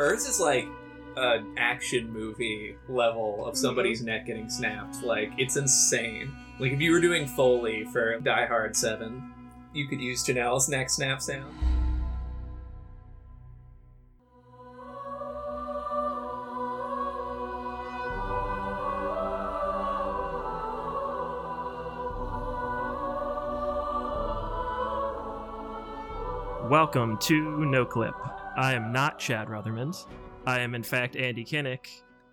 hers is like an action movie level of mm-hmm. somebody's neck getting snapped. Like it's insane. Like if you were doing Foley for Die Hard Seven, you could use Janelle's neck snap sound. Welcome to No Clip. I am not Chad Ruthermond. I am, in fact, Andy Kinnick,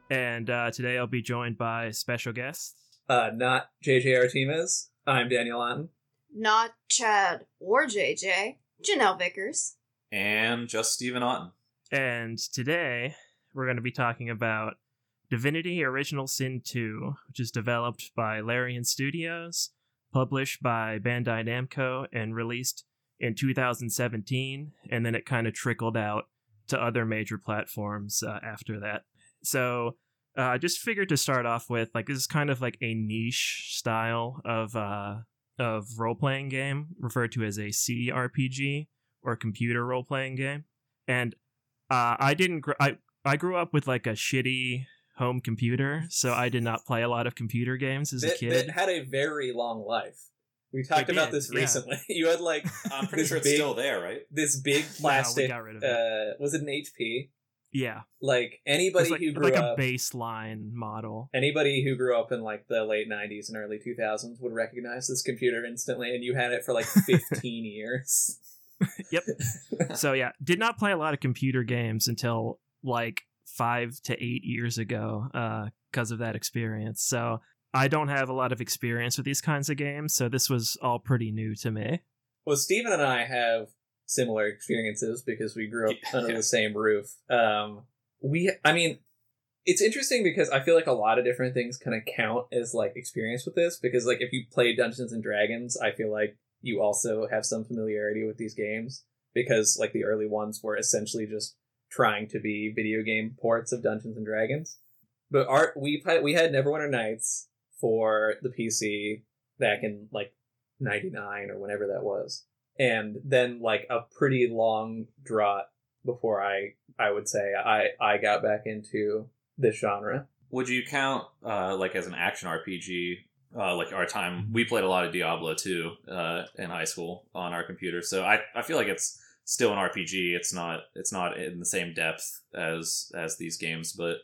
and uh, today I'll be joined by special guests. Uh, not JJ Artemis. I'm Daniel Otten. Not Chad or JJ. Janelle Vickers. and just Stephen Otten. And today we're going to be talking about Divinity Original Sin 2, which is developed by Larian Studios, published by Bandai Namco, and released in 2017. And then it kind of trickled out to other major platforms uh, after that. So uh, I just figured to start off with like this is kind of like a niche style of uh, of role playing game referred to as a CRPG or computer role playing game. And uh, I didn't. Gr- I I grew up with like a shitty home computer, so I did not play a lot of computer games as a kid. that had a very long life. We talked about did, this yeah. recently. You had like I'm pretty sure it's big- still there, right? this big plastic. got rid of it. uh, was it an HP? yeah, Like anybody like, who grew like up, baseline model. anybody who grew up in like the late '90s and early 2000s would recognize this computer instantly, and you had it for like 15 years. Yep. so yeah, did not play a lot of computer games until like five to eight years ago because of that experience. So I don't have a lot of experience with these kinds of games, so this was all pretty new to me. Well, Steven and I have similar experiences because we grew up under the same roof. Um, we, I mean, it's interesting because I feel like a lot of different things kind of count as like experience with this because like if you play Dungeons and Dragons, I feel like you also have some familiarity with these games because like the early ones were essentially just trying to be video game ports of Dungeons and Dragons. But our we played, we had Neverwinter Nights for the PC back in like 99 or whenever that was and then like a pretty long drought before i i would say i i got back into this genre Would you count uh, like as an action RPG? Uh, like our time, we played a lot of Diablo 2 uh, in high school on our computer. So I, I feel like it's still an RPG. It's not it's not in the same depth as as these games, but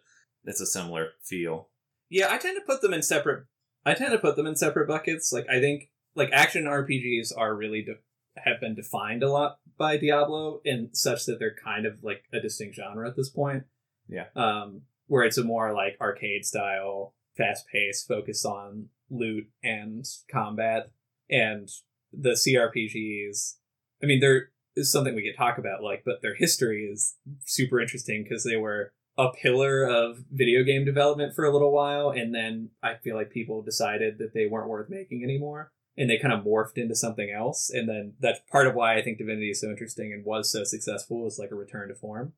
it's a similar feel. Yeah i tend to put them in separate i tend to put them in separate buckets. Like i think like action rpgs are really de- have been defined a lot by diablo in such that they're kind of like a distinct genre at this point. Yeah. um where it's a more like arcade style fast paced focus on loot and combat and the crpgs i mean there is something we could talk about like but their history is super interesting because they were a pillar of video game development for a little while and then i feel like people decided that they weren't worth making anymore and they kind of morphed into something else and then that's part of why i think divinity is so interesting and was so successful was like a return to form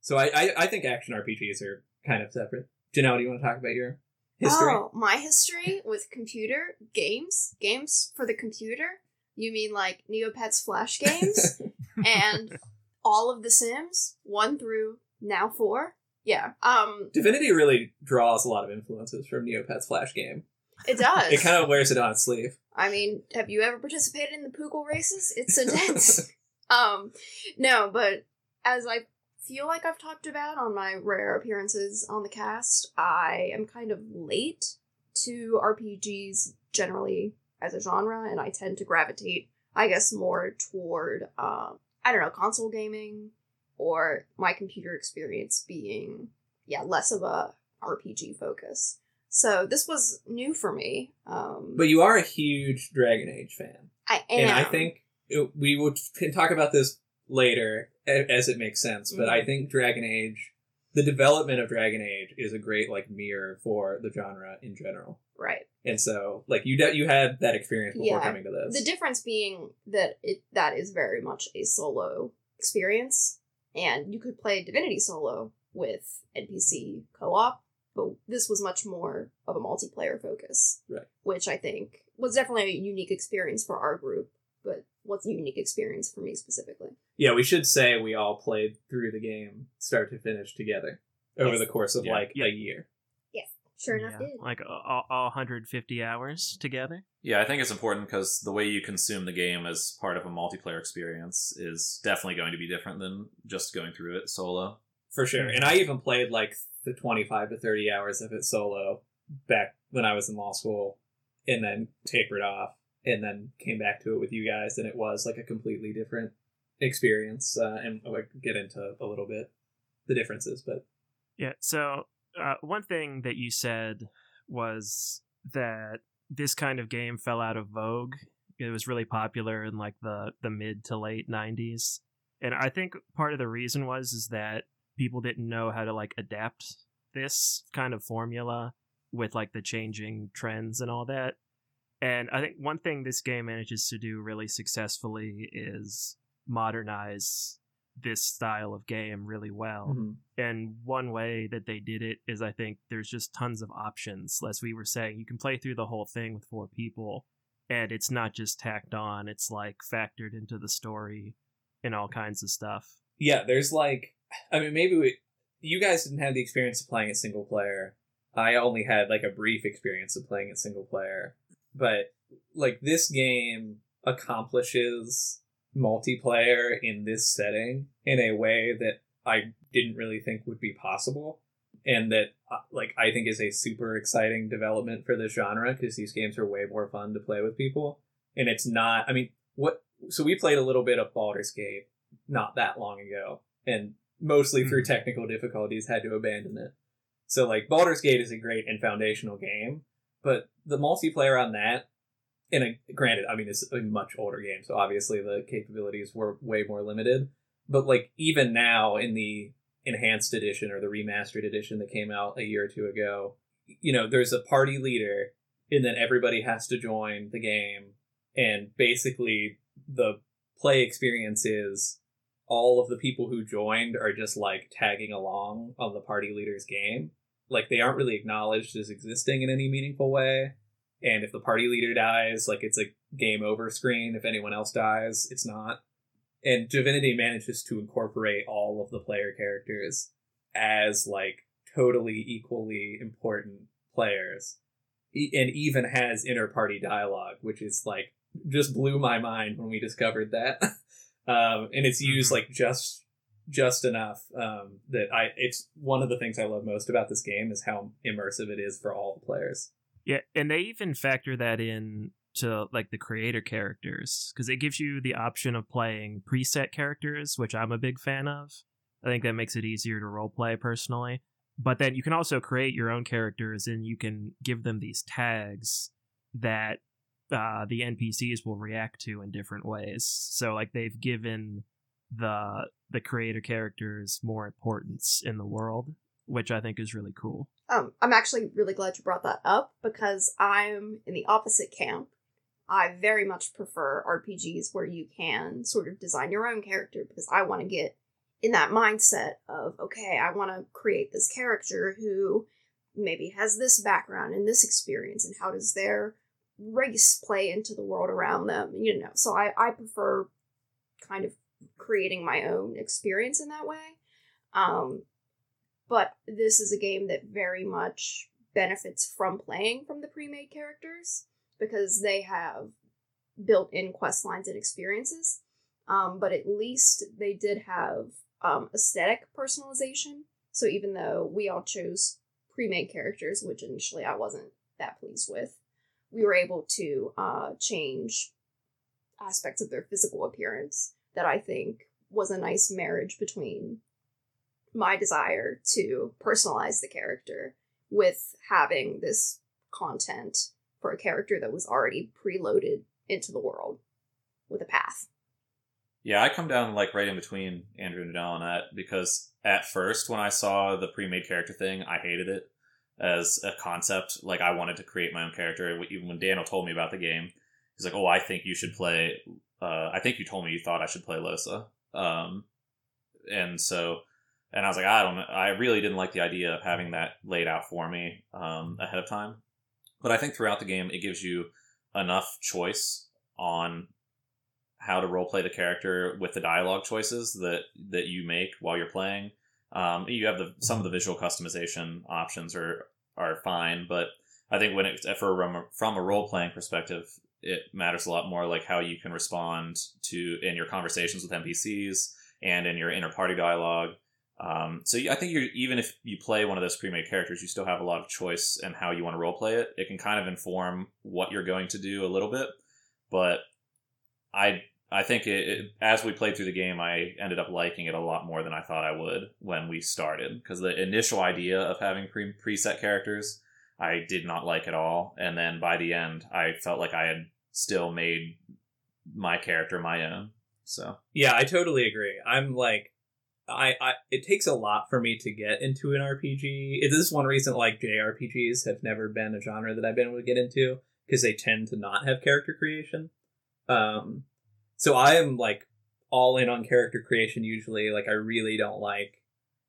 so i i, I think action rpgs are kind of separate janelle do you want to talk about your history Oh, my history with computer games? Games for the computer? You mean like Neopets Flash games? and all of the Sims? One through now four? Yeah. Um, divinity really draws a lot of influences from neopets flash game it does. it kind of wears it on its sleeve I mean, have you ever participated in the Poogle races? It's intense. um, no, but as I feel like I've talked about on my rare appearances on the cast, I am kind of late to RPGs generally as a genre, and I tend to gravitate, I guess, more toward, um, I don't know, console gaming or my computer experience being, yeah, less of a RPG focus. So this was new for me. Um, but you are a huge dragon age fan I am. and I think it, we will can talk about this later as it makes sense. But Mhm. I think Dragon Age, the development of Dragon Age, is a great like mirror for the genre in general. right. And so, like you, de- you had that experience before Yeah. coming to this. The difference being that it that is very much a solo experience, and you could play Divinity solo with NPC co-op, but this was much more of a multiplayer focus, Right. Which I think was definitely a unique experience for our group but what's a unique experience for me specifically. Yeah, we should say we all played through the game start to finish together over Yes. the course of Yeah. like Yeah. a year. Sure enough, Yeah, did. like all, all 150 hours together. Yeah, I think it's important because the way you consume the game as part of a multiplayer experience is definitely going to be different than just going through it solo. For sure. And I even played like the 25 to 30 hours of it solo back when I was in law school and then tapered off and then came back to it with you guys. And it was like a completely different experience. Uh, and I'll like, get into a little bit the differences, but Yeah. So uh, one thing that you said was that this kind of game fell out of vogue. It was really popular in like the the mid to late '90s, and I think part of the reason was is that people didn't know how to like adapt this kind of formula with like the changing trends and all that. And I think one thing this game manages to do really successfully is modernize this style of game really well. Mm-hmm. And one way that they did it is I think there's just tons of options. As we were saying, you can play through the whole thing with four people, and it's not just tacked on, it's like factored into the story and all kinds of stuff. yeah, there's like, I mean, maybe we, you guys didn't have the experience of playing it single player. I only had like a brief experience of playing it single player, but like this game accomplishes multiplayer in this setting in a way that I didn't really think would be possible. And that, uh, like, I think is a super exciting development for the genre because these games are way more fun to play with people. And it's not, I mean, what, so we played a little bit of Baldur's Gate not that long ago, and mostly through technical difficulties had to abandon it. So, like, Baldur's Gate is a great and foundational game, but the multiplayer on that, and a, granted, I mean, it's a much older game, so obviously the capabilities were way more limited. But like even now in the enhanced edition or the remastered edition that came out a year or two ago, you know, there's a party leader, and then everybody has to join the game, and basically the play experience is all of the people who joined are just like tagging along on the party leader's game. Like they aren't really acknowledged as existing in any meaningful way. And if the party leader dies, like it's a game over screen. If anyone else dies, it's not. And Divinity manages to incorporate all of the player characters as like totally equally important players. E- and even has inter-party dialogue, which is like just blew my mind when we discovered that. um, and it's used Mhm. like just just enough um, that I it's one of the things I love most about this game is how immersive it is for all the players. Yeah, and they even factor that in to like the creator characters because it gives you the option of playing preset characters, which I'm a big fan of. I think that makes it easier to roleplay personally. But then you can also create your own characters and you can give them these tags that uh, the NPCs will react to in different ways. So like they've given the the creator characters more importance in the world, which I think is really cool. Um, I'm actually really glad you brought that up because I'm in the opposite camp. I very much prefer RPGs where you can sort of design your own character because I want to get in that mindset of, okay, I want to create this character who maybe has this background and this experience, and how does their race play into the world around them? You know, so I, I prefer kind of creating my own experience in that way. Um, but this is a game that very much benefits from playing from the pre-made characters because they have built-in quest lines and experiences. Um, but at least they did have um, aesthetic personalization. So even though we all chose pre-made characters which initially i wasn't that pleased with we were able to uh, change aspects of their physical appearance that i think was a nice marriage between my desire to personalize the character with having this content for a character that was already preloaded into the world with a path. Yeah, I come down like right in between Andrew and that because at first when I saw the pre-made character thing, I hated it as a concept. Like I wanted to create my own character. Even when Daniel told me about the game, he's like, "Oh, I think you should play." Uh, I think you told me you thought I should play Lohse. Um, and so, and I was like, I don't. I really didn't like the idea of having that laid out for me um, ahead of time. But I think throughout the game, it gives you enough choice on how to role play the character with the dialogue choices that that you make while you're playing. Um, you have the some of the visual customization options are are fine, but I think when it's for from a role playing perspective, it matters a lot more like how you can respond to in your conversations with NPCs and in your inter party dialogue. Um, so I think you even if you play one of those pre-made characters, you still have a lot of choice in how you want to roleplay it. It can kind of inform what you're going to do a little bit, but I I think it, it, as we played through the game, I ended up liking it a lot more than I thought I would when we started. Because the initial idea of having pre preset characters, I did not like at all, and then by the end, I felt like I had still made my character my own. So yeah, I totally agree. I'm like, I, I it takes a lot for me to get into an RPG. This is one reason like JRPGs have never been a genre that I've been able to get into because they tend to not have character creation. Um, so I am like all in on character creation usually. Like I really don't like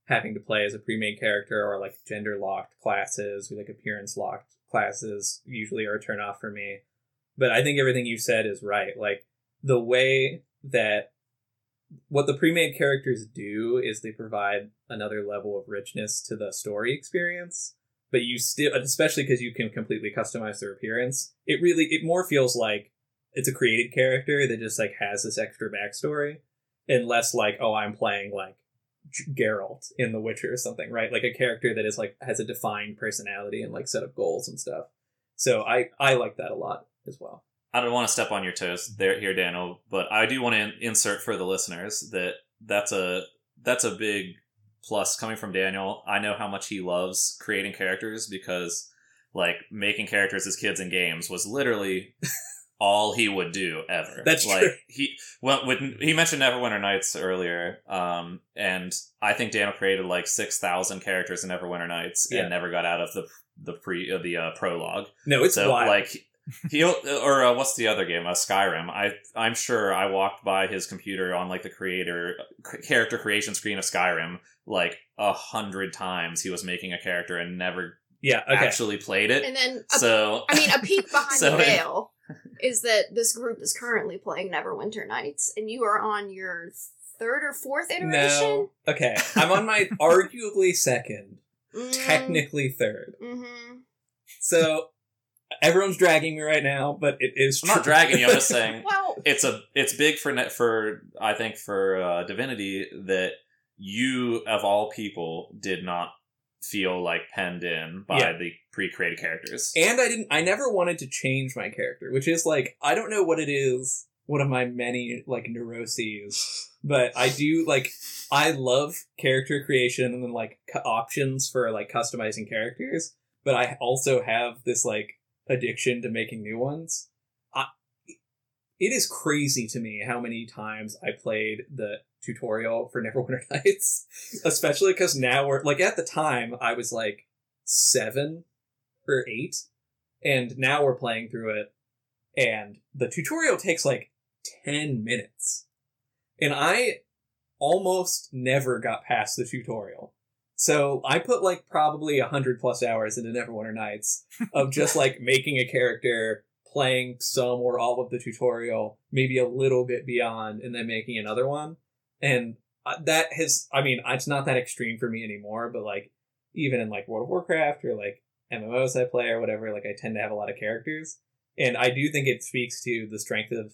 having to play as a pre-made character or like gender locked classes or like appearance locked classes usually are a turn off for me. But I think everything you said is right. Like the way that what the pre-made characters do is they provide another level of richness to the story experience but you still especially because you can completely customize their appearance it really it more feels like it's a created character that just like has this extra backstory and less like oh i'm playing like Geralt in The Witcher or something, right? Like a character that is like has a defined personality and like set of goals and stuff. So I I like that a lot as well. I don't want to step on your toes there here, Daniel, but I do want to insert for the listeners that that's a that's a big plus coming from Daniel. I know how much he loves creating characters because like making characters as kids in games was literally all he would do ever. That's like true. he well with he mentioned Neverwinter Nights earlier, um, and I think Daniel created like six thousand characters in Neverwinter Nights Yeah. and never got out of the the pre uh, the uh, prologue. No, it's so wild. like he'll or uh, what's the other game? Uh, Skyrim. I I'm sure I walked by his computer on like the creator character creation screen of Skyrim like a hundred times. He was making a character and never yeah, okay. actually played it. And then, a, so I mean, a peek behind So- the veil is that this group is currently playing Neverwinter Nights, and you are on your third or fourth iteration. no. Okay. I'm on my arguably second, Mm, technically third. mhm. So everyone's dragging me right now, but it is I'm not dragging you. I'm just saying Well, it's a it's big for net for I think for uh, Divinity that you of all people did not feel like penned in by Yeah. the pre-created characters. and I didn't. I never wanted to change my character, which is like I don't know what it is. One of my many like neuroses, but I do like. I love character creation and then like cu- options for like customizing characters, but I also have this like addiction to making new ones. It is crazy to me how many times I played the tutorial for Neverwinter Nights, especially because now we're like at the time I was like seven or eight, and now we're playing through it, and the tutorial takes like ten minutes, and I almost never got past the tutorial. So I put like probably a hundred plus hours into Neverwinter Nights of just like making a character, playing some or all of the tutorial, maybe a little bit beyond, and then making another one. And uh, that has, I mean, it's not that extreme for me anymore, but like even in like World of Warcraft or like MMOs I play or whatever, like I tend to have a lot of characters. And I do think it speaks to the strength of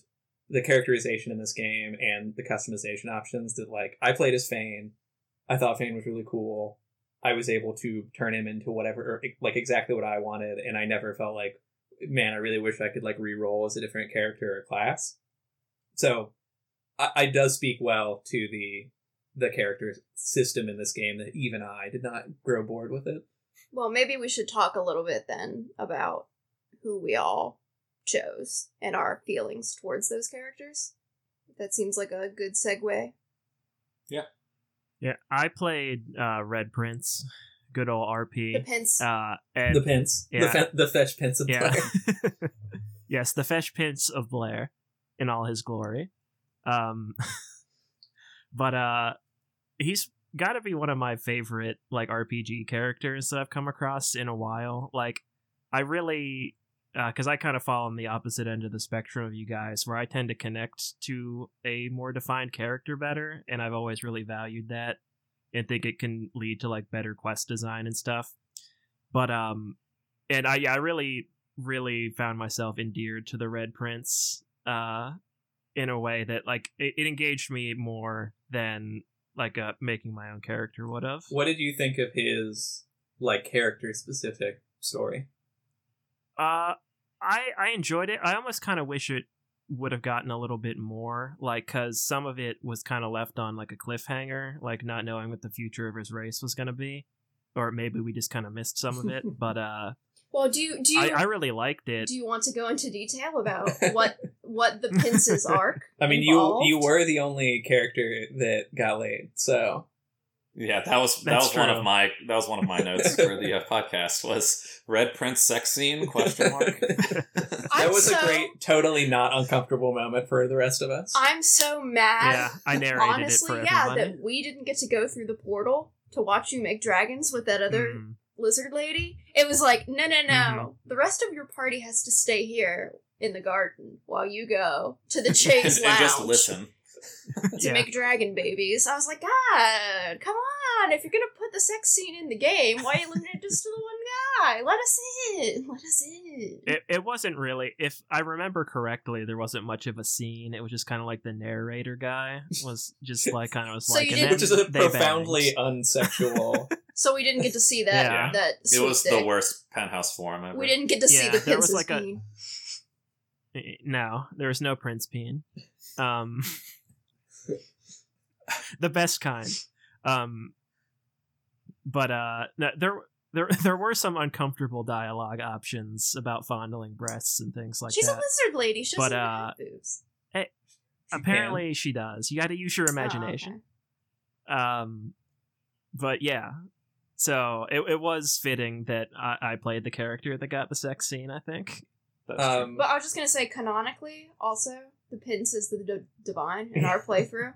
the characterization in this game and the customization options that like I played as Fane. I thought Fane was really cool. I was able to turn him into whatever, like exactly what I wanted, and I never felt like, man, I really wish I could like re-roll as a different character or class. So, I, I does speak well to the the character system in this game that even I did not grow bored with it. well, maybe we should talk a little bit then about who we all chose and our feelings towards those characters. That seems like a good segue. Yeah, I played uh, Red Prince, good old RP. The Pence. Uh, and the Pence, the, fe- the fetch Pence of yeah, Blair. yes, the Fesh Prince of Blair in all his glory. Um, but uh, he's got to be one of my favorite like RPG characters that I've come across in a while. Like, I really because I kind of fall on the opposite end of the spectrum of you guys, where I tend to connect to a more defined character better, and I've always really valued that, and think it can lead to like better quest design and stuff. But um, and I yeah, I really really found myself endeared to the Red Prince, uh, in a way that like it, it engaged me more than like uh making my own character would have. What did you think of his like character specific story? Uh, I I enjoyed it. I almost kind of wish it would have gotten a little bit more, like, cause some of it was kind of left on like a cliffhanger, like not knowing what the future of his race was gonna be, or maybe we just kind of missed some of it. but uh, Well, do you do you I, I really liked it. do you want to go into detail about what what the Pince's arc? I mean, involved? you you were the only character that got laid, so Yeah, that was that That's was one of my that was one of my notes for the uh, podcast was Red Prince sex scene question mark. that was so- a great, totally not uncomfortable moment for the rest of us. I'm so mad. yeah, I narrated honestly, it for yeah, everybody. that we didn't get to go through the portal to watch you make dragons with that other Mhm. lizard lady. It was like, no, no, no. Mhm. The rest of your party has to stay here in the garden while you go to the Chase and, Lounge and just listen. to Yeah. make dragon babies. I was like, God, come on! If you're gonna put the sex scene in the game, why are you limiting it just to the one guy? Let us in. Let us in. It, it wasn't really, if I remember correctly, there wasn't much of a scene. It was just kind of like the narrator guy was just like kind of was So like, you and did- then Which is a profoundly banged. unsexual. so we didn't get to see that. Yeah. That It was dick. the worst Penthouse Forum ever. We didn't get to see Yeah, the there was Pince's like a- No, there was no Prince Peen. Um, the best kind. Um, but uh, no, there there there were some uncomfortable dialogue options about fondling breasts and things like that. She's a that. lizard lady. She But, doesn't uh, have boobs. Apparently, she does. You got to use your Oh, imagination. okay. Um, but yeah. So it, it was fitting that I, I played the character that got the sex scene. I think. Um, But I was just gonna say, canonically, also the Pince is the d- divine in our playthrough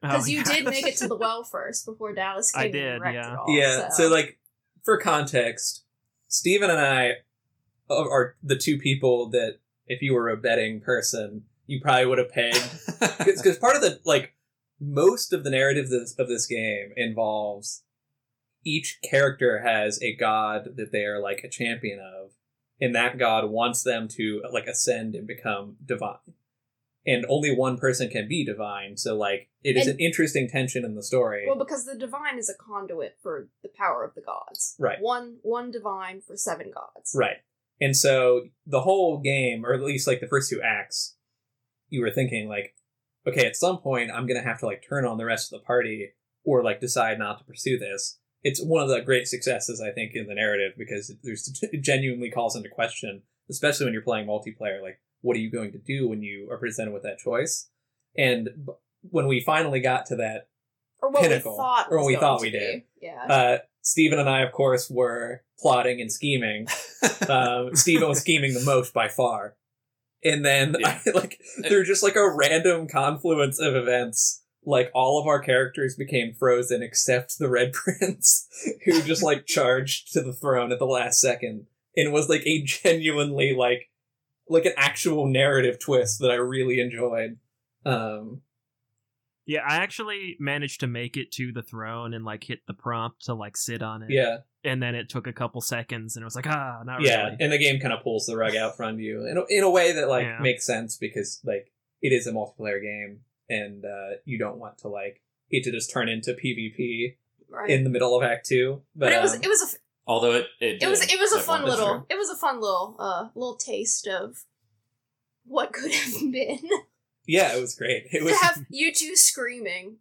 because Oh, you yeah. did make it to the well first before Dallis came I and did, wrecked yeah. it all. yeah. So. like, for context, Steven and I are are the two people that, if you were a betting person, you probably would have pegged because part of the like most of the narrative of this, of this game involves each character has a god that they are like a champion of and that god wants them to like ascend and become divine and only one person can be divine so like it is And- an interesting tension in the story well, because the divine is a conduit for the power of the gods. Right. One one divine for seven gods. Right. And so the whole game, or at least like the first two acts, you were thinking like, okay, at some point I'm gonna have to like turn on the rest of the party or like decide not to pursue this. It's one of the great successes I think in the narrative because there's it genuinely calls into question, especially when you're playing multiplayer, like what are you going to do when you are presented with that choice? And b- when we finally got to that Or what Pinnacle. we thought. Or was we thought to we be. did. Yeah. uh, Stephen and I, of course, were plotting and scheming. Um, Stephen was scheming the most by far. And then, Yeah. like, through just like a random confluence of events, like all of our characters became frozen except the Red Prince, who just like charged to the throne at the last second, and was like a genuinely like, like an actual narrative twist that I really enjoyed. Um, Yeah, I actually managed to make it to the throne and like hit the prompt to like sit on it. yeah, And then it took a couple seconds and it was like, ah, not really. yeah, really. and the game kind of pulls the rug out from you in a, in a way that like Yeah. makes sense because like it is a multiplayer game and uh, you don't want to like it to just turn into PvP right. in the middle of Act Two. But, but it was um, it was a Although it it, it was it was a fun one- little true. it was a fun little uh little taste of what could have been yeah, it was great. It was to have you two screaming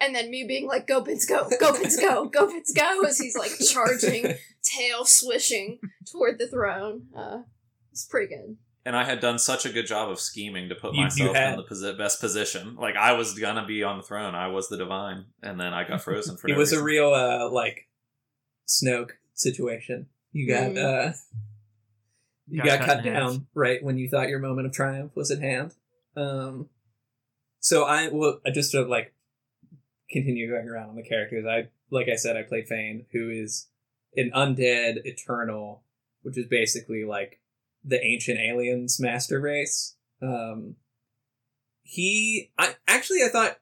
and then me being like go Pins go go Pins go go Pins go as he's like charging tail swishing toward the throne uh it's pretty good And I had done such a good job of scheming to put You- you myself had. in the posi- best position. Like I was gonna be on the throne. I was the divine, and then I got frozen for. it no was a real uh like Snoke situation. You got Mm. uh you Got got, cut cut in half. down right when you thought your moment of triumph was at hand. Um so I will uh, just to like continue going around on the characters. I like I said I played Fane, who is an undead eternal, which is basically like the ancient aliens master race. Um, he, I actually I thought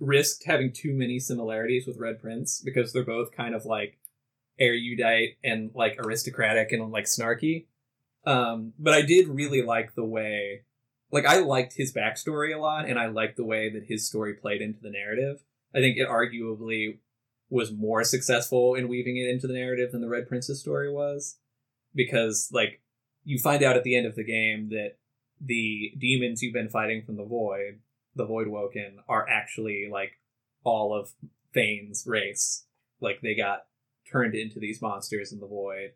risked having too many similarities with Red Prince because they're both kind of like erudite and like aristocratic and like snarky. Um, but I did really like the way, like I liked his backstory a lot, and I liked the way that his story played into the narrative. I think it arguably was more successful in weaving it into the narrative than the Red Prince's story was, because like you find out at the end of the game that the demons you've been fighting from the void, the Void Woken, are actually like all of Fane's race. Like they got turned into these monsters in the void.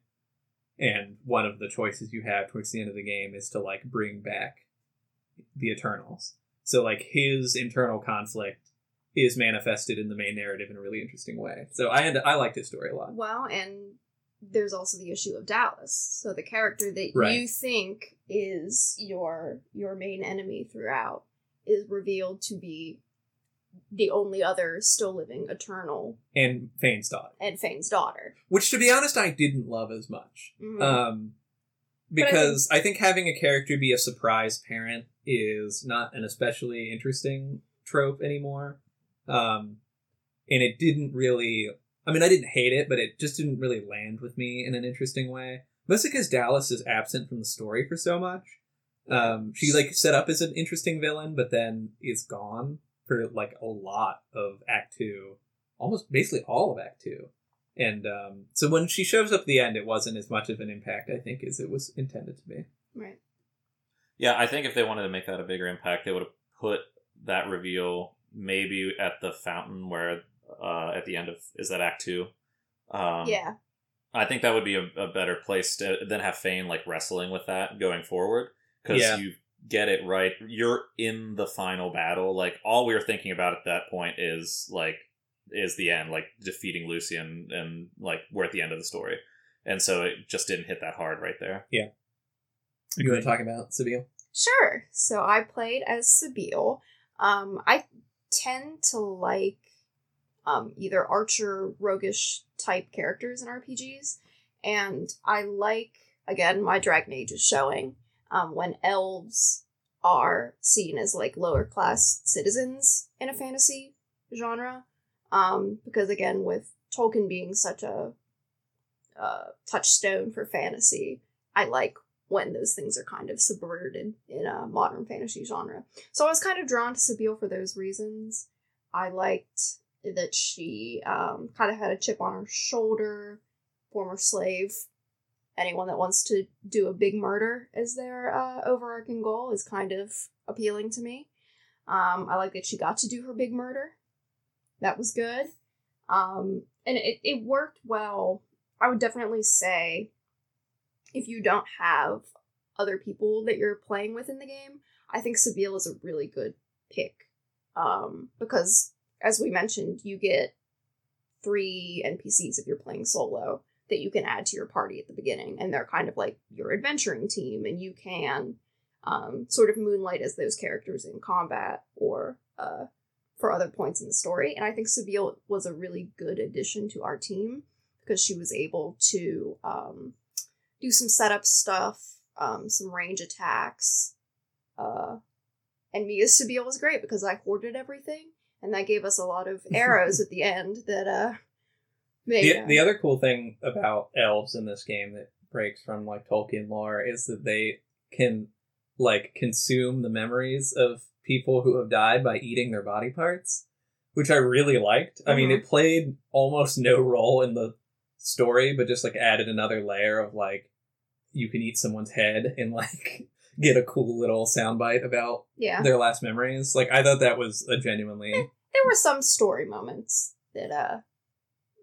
And one of the choices you have towards the end of the game is to like bring back the Eternals. So like his internal conflict is manifested in the main narrative in a really interesting way. So I had I liked his story a lot. Well, and there's also the issue of Dallis. So the character that Right. you think is your your main enemy throughout is revealed to be the only other still living Eternal And Fane's daughter. and Fane's daughter. Which to be honest I didn't love as much. Mhm. Um But I because I think having a character be a surprise parent is not an especially interesting trope anymore. Um, and it didn't really. I mean, I didn't hate it, but it just didn't really land with me in an interesting way. Mostly because Dallis is absent from the story for so much. Um, she like set up as an interesting villain, but then is gone for like a lot of Act Two, almost basically all of Act Two. And um, so when she shows up at the end, it wasn't as much of an impact, I think, as it was intended to be. Right. Yeah, I think if they wanted to make that a bigger impact, they would have put that reveal maybe at the fountain where uh, at the end of is that Act Two. Um, yeah. I think that would be a, a better place to then have Fane like wrestling with that going forward because Yeah. you get it right. You're in the final battle. Like all we were thinking about at that point is like is the end, like defeating Lucian, and like we're at the end of the story. And so it just didn't hit that hard right there. Yeah. You want to talk about Sebille? Sure. So I played as Sabine. Um, I tend to like um, either archer, roguish type characters in RPGs, and I like again my Dragon Age is showing um, when elves are seen as like lower class citizens in a fantasy genre, um, because again with Tolkien being such a uh, touchstone for fantasy, I like when those things are kind of subverted in a modern fantasy genre. So I was kind of drawn to Sabine for those reasons. I liked that she um, kind of had a chip on her shoulder, former slave. Anyone that wants to do a big murder as their uh, overarching goal is kind of appealing to me. Um, I like that she got to do her big murder. That was good. Um, and it, it worked well. I would definitely say if you don't have other people that you're playing with in the game, I think Sebille is a really good pick. Um, because as we mentioned, you get three NPCs if you're playing solo that you can add to your party at the beginning, and they're kind of like your adventuring team, and you can um, sort of moonlight as those characters in combat or uh, for other points in the story. And I think Sebille was a really good addition to our team because she was able to um, do some setup stuff, um, some range attacks. Uh, and Mia Sebille was great because I hoarded everything, and that gave us a lot of arrows at the end that uh The, the other cool thing about elves in this game that breaks from like Tolkien lore is that they can like consume the memories of people who have died by eating their body parts, which I really liked. I mean, Mhm. it played almost no role in the story, but just like added another layer of like you can eat someone's head and like get a cool little soundbite about yeah. their last memories. Like I thought that was a genuinely There were some story moments that uh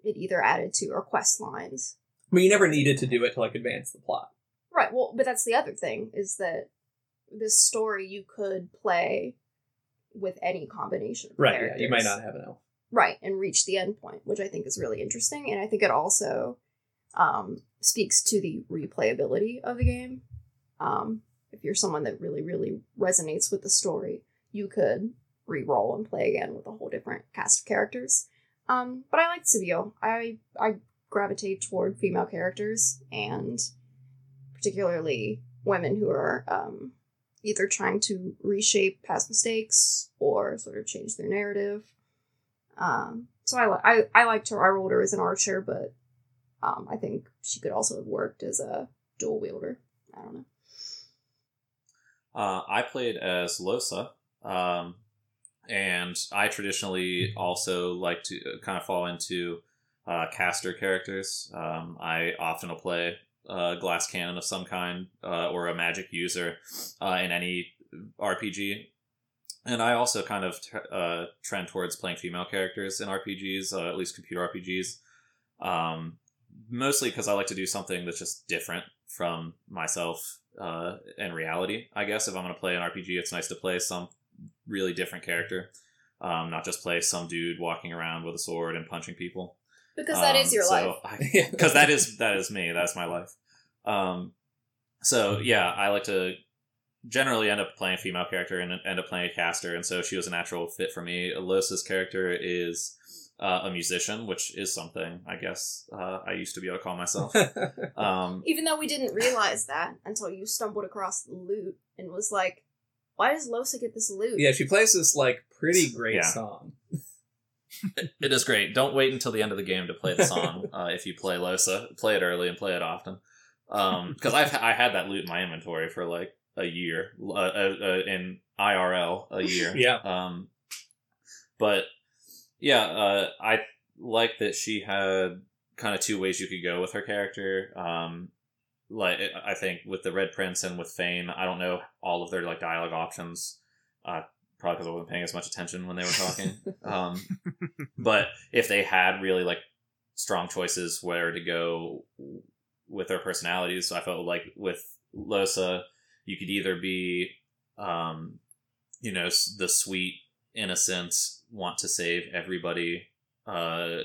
it either added to or quest lines. I mean, you never needed to do it to like advance the plot. Right. Well, but that's the other thing is that this story you could play with any combination of Right. Yeah, you might not have an elf. right and reach the end point which i think is really interesting and i think it also um, speaks to the replayability of the game um, if you're someone that really really resonates with the story you could re-roll and play again with a whole different cast of characters um, but i liked Sebille. i i gravitate toward female characters and particularly women who are um, either trying to reshape past mistakes or sort of change their narrative. Um, so I, I I liked her. I rolled her as an archer, but um, I think she could also have worked as a dual wielder. I don't know. Uh, I played as Lohse, um, and I traditionally also like to kind of fall into uh, caster characters. Um, I often will play a glass cannon of some kind uh, or a magic user uh, in any RPG. And I also kind of t- uh, trend towards playing female characters in RPGs, uh, at least computer RPGs. Um, mostly because I like to do something that's just different from myself uh, and reality. I guess if I'm going to play an RPG, it's nice to play some really different character, um, not just play some dude walking around with a sword and punching people. Because that is Um, your so life. Because that is that is me. That's my life. Um, so yeah, I like to generally end up playing a female character and end up playing a caster, and so she was a natural fit for me. Lohse's character is uh, a musician, which is something I guess uh, I used to be able to call myself. Um, Even though we didn't realize that until you stumbled across the loot and was like, "Why does Lohse get this loot?" yeah, she plays this like pretty great Yeah. song. it is great. Don't wait until the end of the game to play the song. uh, if you play Lohse, play it early and play it often. Because I've I had that loot in my inventory for like a year uh, uh, uh, in IRL a year. Yeah. Um, but yeah, uh, I like that she had kind of two ways you could go with her character. Um, like I think with the Red Prince and with Fane, I don't know all of their like dialogue options. Uh, probably because I wasn't paying as much attention when they were talking. um, but if they had really like strong choices where to go with their personalities, I felt like with Lohse, you could either be, um, you know, the sweet, innocent, want to save everybody, uh,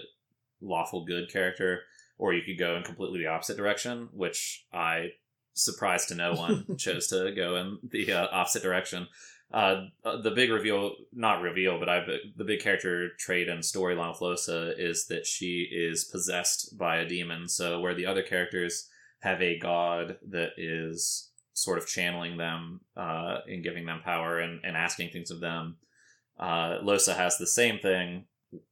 lawful good character, or you could go in completely the opposite direction, which I, surprised to no one, chose to go in the uh, opposite direction. Uh, uh, the big reveal, not reveal, but I the big character trait and storyline of Lohse is that she is possessed by a demon. So where the other characters have a god that is sort of channeling them uh, and giving them power and, and asking things of them, uh, Lohse has the same thing,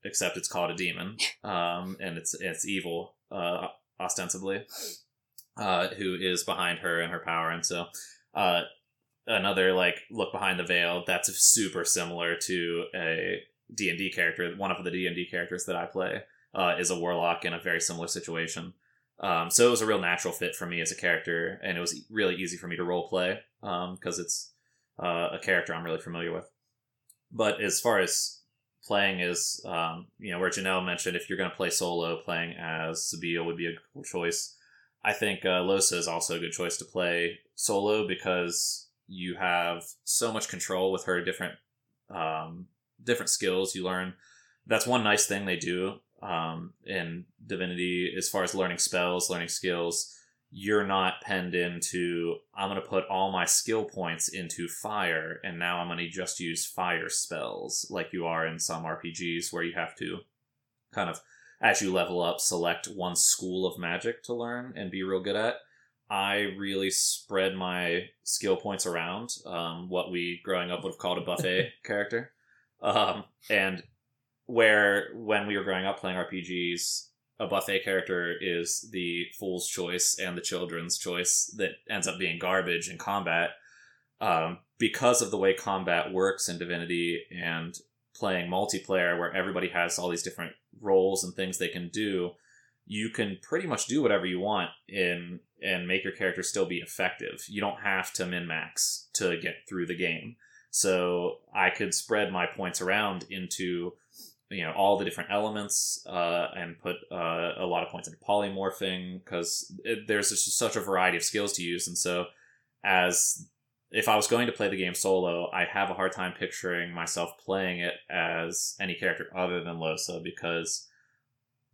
except it's called a demon, um, and it's it's evil uh, ostensibly, uh, who is behind her and her power, and so. Uh, another like look behind the veil that's super similar to a d&d character. One of the d&d characters that i play uh, is a warlock in a very similar situation. Um, so it was a real natural fit for me as a character and it was really easy for me to role play because it's uh, a character i'm really familiar with. But as far as playing is um, you know where janelle mentioned if you're going to play solo playing as sebille would be a cool choice. I think uh, lohse is also a good choice to play solo because you have so much control with her different um, different skills you learn. That's one nice thing they do um, in divinity as far as learning spells learning skills you're not penned into i'm going to put all my skill points into fire and now i'm going to just use fire spells like you are in some rpgs where you have to kind of as you level up select one school of magic to learn and be real good at I really spread my skill points around. Um, what we growing up would have called a buffet character, um, and where when we were growing up playing RPGs, a buffet character is the fool's choice and the children's choice that ends up being garbage in combat. Um, because of the way combat works in Divinity and playing multiplayer, where everybody has all these different roles and things they can do, you can pretty much do whatever you want in and make your character still be effective. You don't have to min max to get through the game. So I could spread my points around into you know all the different elements uh, and put uh, a lot of points into polymorphing because there's just such a variety of skills to use. And so as if I was going to play the game solo, I have a hard time picturing myself playing it as any character other than Lohse because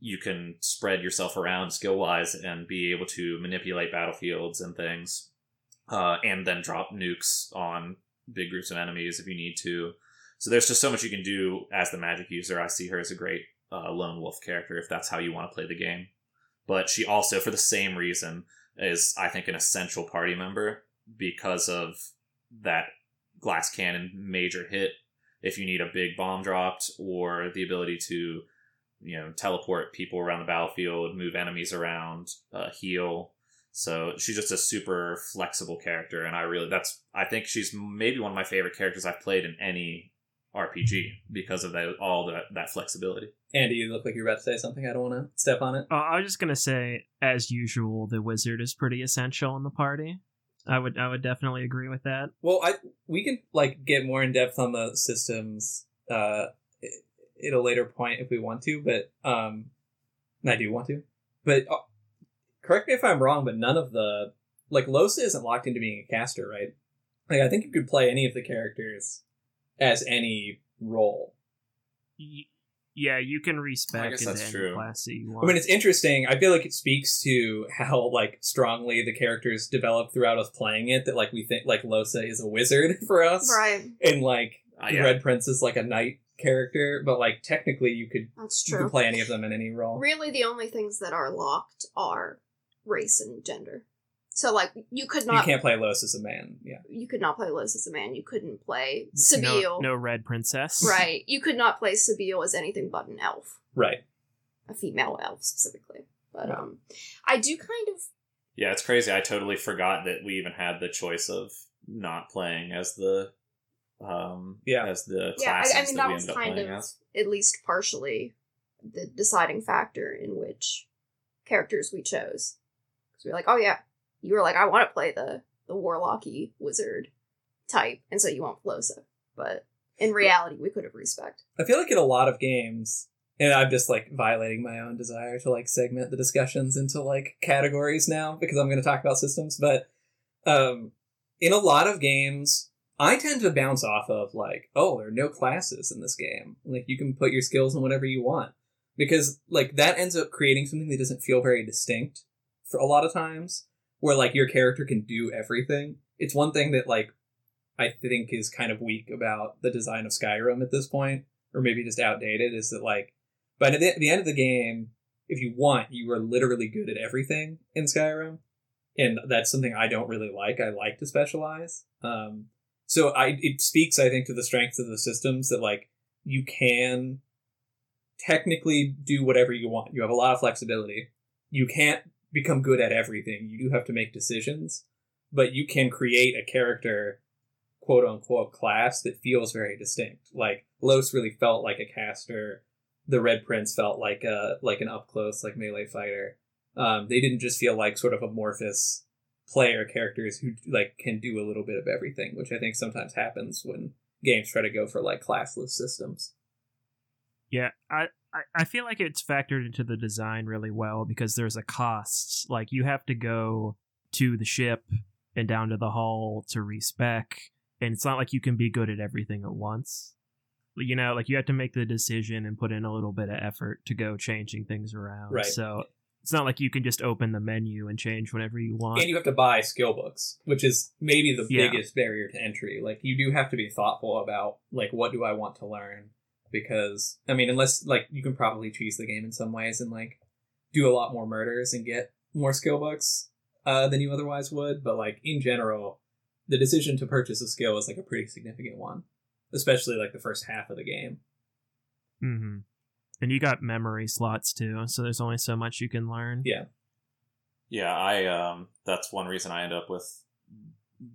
you can spread yourself around skill wise and be able to manipulate battlefields and things, uh, and then drop nukes on big groups of enemies if you need to. So there's just so much you can do as the magic user. I see her as a great uh, lone wolf character if that's how you want to play the game. But she also, for the same reason, is I think an essential party member because of that glass cannon major hit if you need a big bomb dropped or the ability to you know teleport people around the battlefield move enemies around uh, heal so she's just a super flexible character and i really that's i think she's maybe one of my favorite characters i've played in any rpg because of that all that, that flexibility Andy, you look like you're about to say something. I don't want to step on it. Uh, I was just gonna say, as usual, the wizard is pretty essential in the party. I would I would definitely agree with that. Well, I we can like get more in depth on the systems uh at a later point if we want to, but um, and I do want to, but uh, correct me if I'm wrong, but none of the like Lohse isn't locked into being a caster, right? Like I think you could play any of the characters as any role. Y- yeah, you can respec guess into that's true. class that you I mean, it's interesting. I feel like it speaks to how like strongly the characters develop throughout us playing it. That like we think like Lohse is a wizard for us, Right. and like Uh, yeah. Red Prince is like a knight character, but like technically you could That's you could true. play any of them in any role. Really, the only things that are locked are race and gender. So, like, you could not. you can't play Lohse as a man. Yeah, you could not play Liz as a man. You couldn't play no, no red princess. Right. You could not play Sebille as anything but an elf, right. a female elf specifically. But Right. um, I do kind of Yeah, it's crazy. I totally forgot that we even had the choice of not playing as the um Yeah. as the yeah. I, I mean, that, that was kind of as. at least partially the deciding factor in which characters we chose. Because we are like, oh yeah, you were like, I want to play the the warlocky wizard type, and so you want Pelosa. But in reality, we could have respect. I feel like in a lot of games, and I'm just like violating my own desire to like segment the discussions into like categories now because I'm going to talk about systems. But um, in a lot of games, I tend to bounce off of like, oh, there are no classes in this game. Like you can put your skills in whatever you want because like that ends up creating something that doesn't feel very distinct for a lot of times where like your character can do everything. It's one thing that like I think is kind of weak about the design of Skyrim at this point, or maybe just outdated, is that like, but at the, the end of the game, if you want, you are literally good at everything in Skyrim, and that's something I don't really like. I like to specialize. Um, so I it speaks, I think, to the strengths of the systems that like you can technically do whatever you want. You have a lot of flexibility. You can't become good at everything. You do have to make decisions, but you can create a character quote unquote class that feels very distinct. Like Lohse really felt like a caster. The Red Prince felt like a like an up close like melee fighter. Um, they didn't just feel like sort of amorphous player characters who like can do a little bit of everything, which I think sometimes happens when games try to go for like classless systems. Yeah, I, I I feel like it's factored into the design really well because there's a cost. Like you have to go to the ship and down to the hull to respec, and it's not like you can be good at everything at once. You know, like you have to make the decision and put in a little bit of effort to go changing things around. Right. So it's not like you can just open the menu and change whatever you want. And you have to buy skill books, which is maybe the Yeah. biggest barrier to entry. Like you do have to be thoughtful about like what do I want to learn because I mean unless like you can probably cheese the game in some ways and like do a lot more murders and get more skill books uh, than you otherwise would, but like in general, the decision to purchase a skill is like a pretty significant one, especially like the first half of the game. hmm And you got memory slots too, so there's only so much you can learn. Yeah. Yeah, I um that's one reason I end up with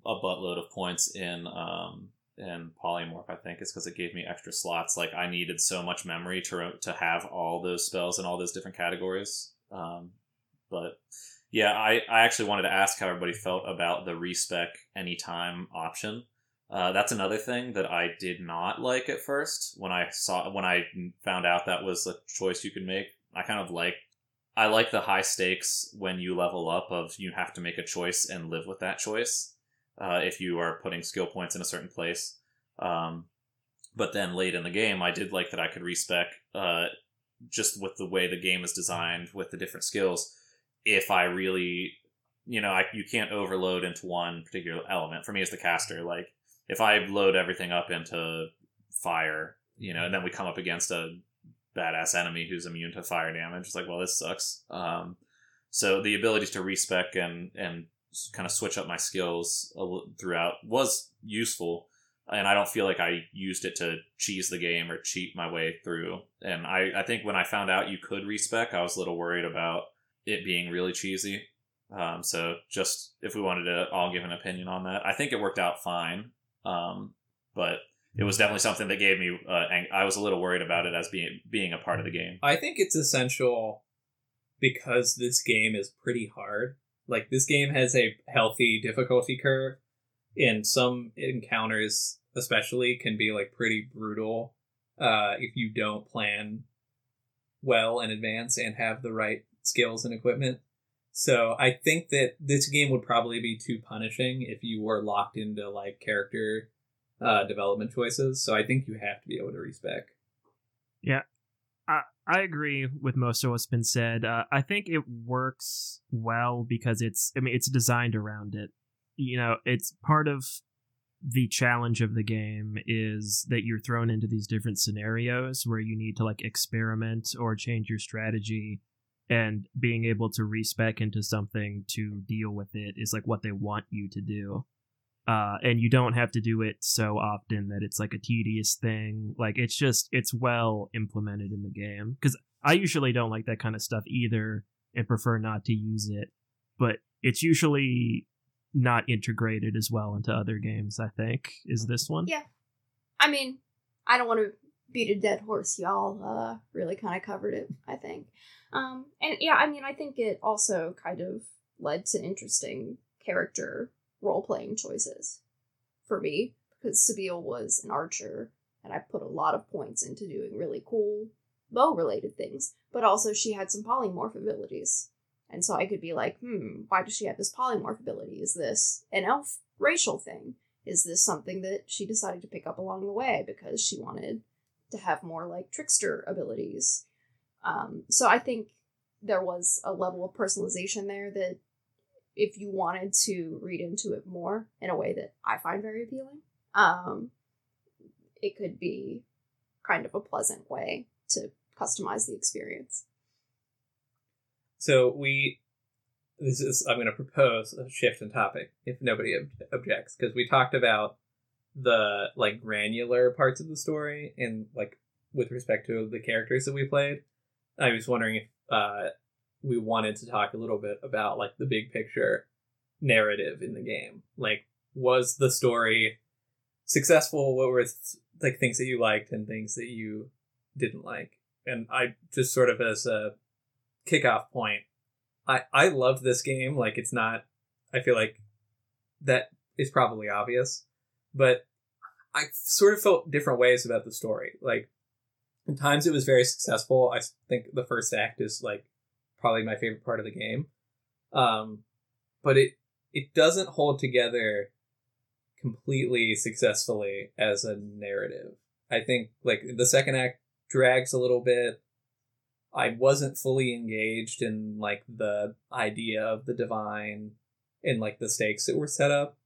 a buttload of points in um in polymorph I think is because it gave me extra slots. Like I needed so much memory to to have all those spells in all those different categories. Um but yeah I I actually wanted to ask how everybody felt about the respec anytime option. Uh, that's another thing that I did not like at first when I saw when I found out that was a choice you could make. I kind of like I like the high stakes when you level up of you have to make a choice and live with that choice. Uh, if you are putting skill points in a certain place. Um, but then late in the game, I did like that I could respec uh, just with the way the game is designed with the different skills. If I really, you know, I, you can't overload into one particular element. For me as the caster, like if I load everything up into fire, you know, and then we come up against a badass enemy who's immune to fire damage. It's like, well, this sucks. Um, so the ability to respec and and kind of switch up my skills throughout was useful and i don't feel like i used it to cheese the game or cheat my way through. And i, I think when i found out you could respec i was a little worried about it being really cheesy. Um, so just if we wanted to all give an opinion on that i think it worked out fine. Um, but it was definitely something that gave me uh, ang- i was a little worried about it as being being a part of the game. I think it's essential because this game is pretty hard. Like this game has a healthy difficulty curve, and some encounters especially can be like pretty brutal uh, if you don't plan well in advance and have the right skills and equipment. So I think that this game would probably be too punishing if you were locked into like character uh, development choices. So I think you have to be able to respec. I, I agree with most of what's been said. Uh, I think it works well because it's I mean it's designed around it. You know, it's part of the challenge of the game is that you're thrown into these different scenarios where you need to like experiment or change your strategy and being able to respec into something to deal with it is like what they want you to do uh, and you don't have to do it so often that it's like a tedious thing. Like it's just it's well implemented in the game because I usually don't like that kind of stuff either and prefer not to use it. But it's usually not integrated as well into other games. I think is this one. Yeah. I mean, I don't want to beat a dead horse. Y'all uh, really kind of covered it, I think. Um, and yeah, I mean, I think it also kind of led to interesting character role playing choices for me because Sebille was an archer, and I put a lot of points into doing really cool bow related things. But also, she had some polymorph abilities. And so I could be like, hmm, why does she have this polymorph ability? Is this an elf racial thing? Is this something that she decided to pick up along the way because she wanted to have more like trickster abilities? Um, so I think there was a level of personalization there that if you wanted to read into it more in a way that I find very appealing, um, it could be kind of a pleasant way to customize the experience. So we, this is I'm going to propose a shift in topic if nobody ob- objects because we talked about the like granular parts of the story and like with respect to the characters that we played. I was wondering if uh, we wanted to talk a little bit about like the big picture narrative in the game. Like, was the story successful? What were th- like things that you liked and things that you didn't like? And I just sort of as a kickoff point, I I love this game. Like, it's not. I feel like that is probably obvious, but I sort of felt different ways about the story. Like, at times it was very successful. I think the first act is like probably my favorite part of the game. Um, but it it doesn't hold together completely successfully as a narrative. I think like the second act drags a little bit. I wasn't fully engaged in like the idea of the divine and like the stakes that were set up.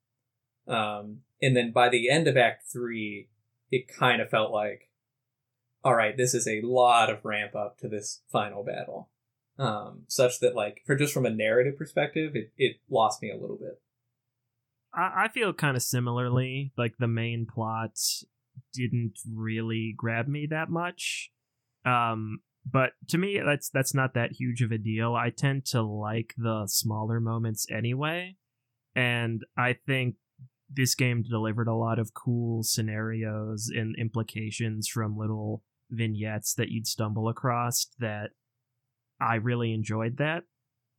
Um, and then by the end of Act Three, it kind of felt like, all right, this is a lot of ramp up to this final battle um, such that like for just from a narrative perspective, it, it lost me a little bit. I, I feel kind of similarly. Like the main plot didn't really grab me that much. Um, but to me, that's that's not that huge of a deal. I tend to like the smaller moments anyway, and I think this game delivered a lot of cool scenarios and implications from little vignettes that you'd stumble across that I really enjoyed that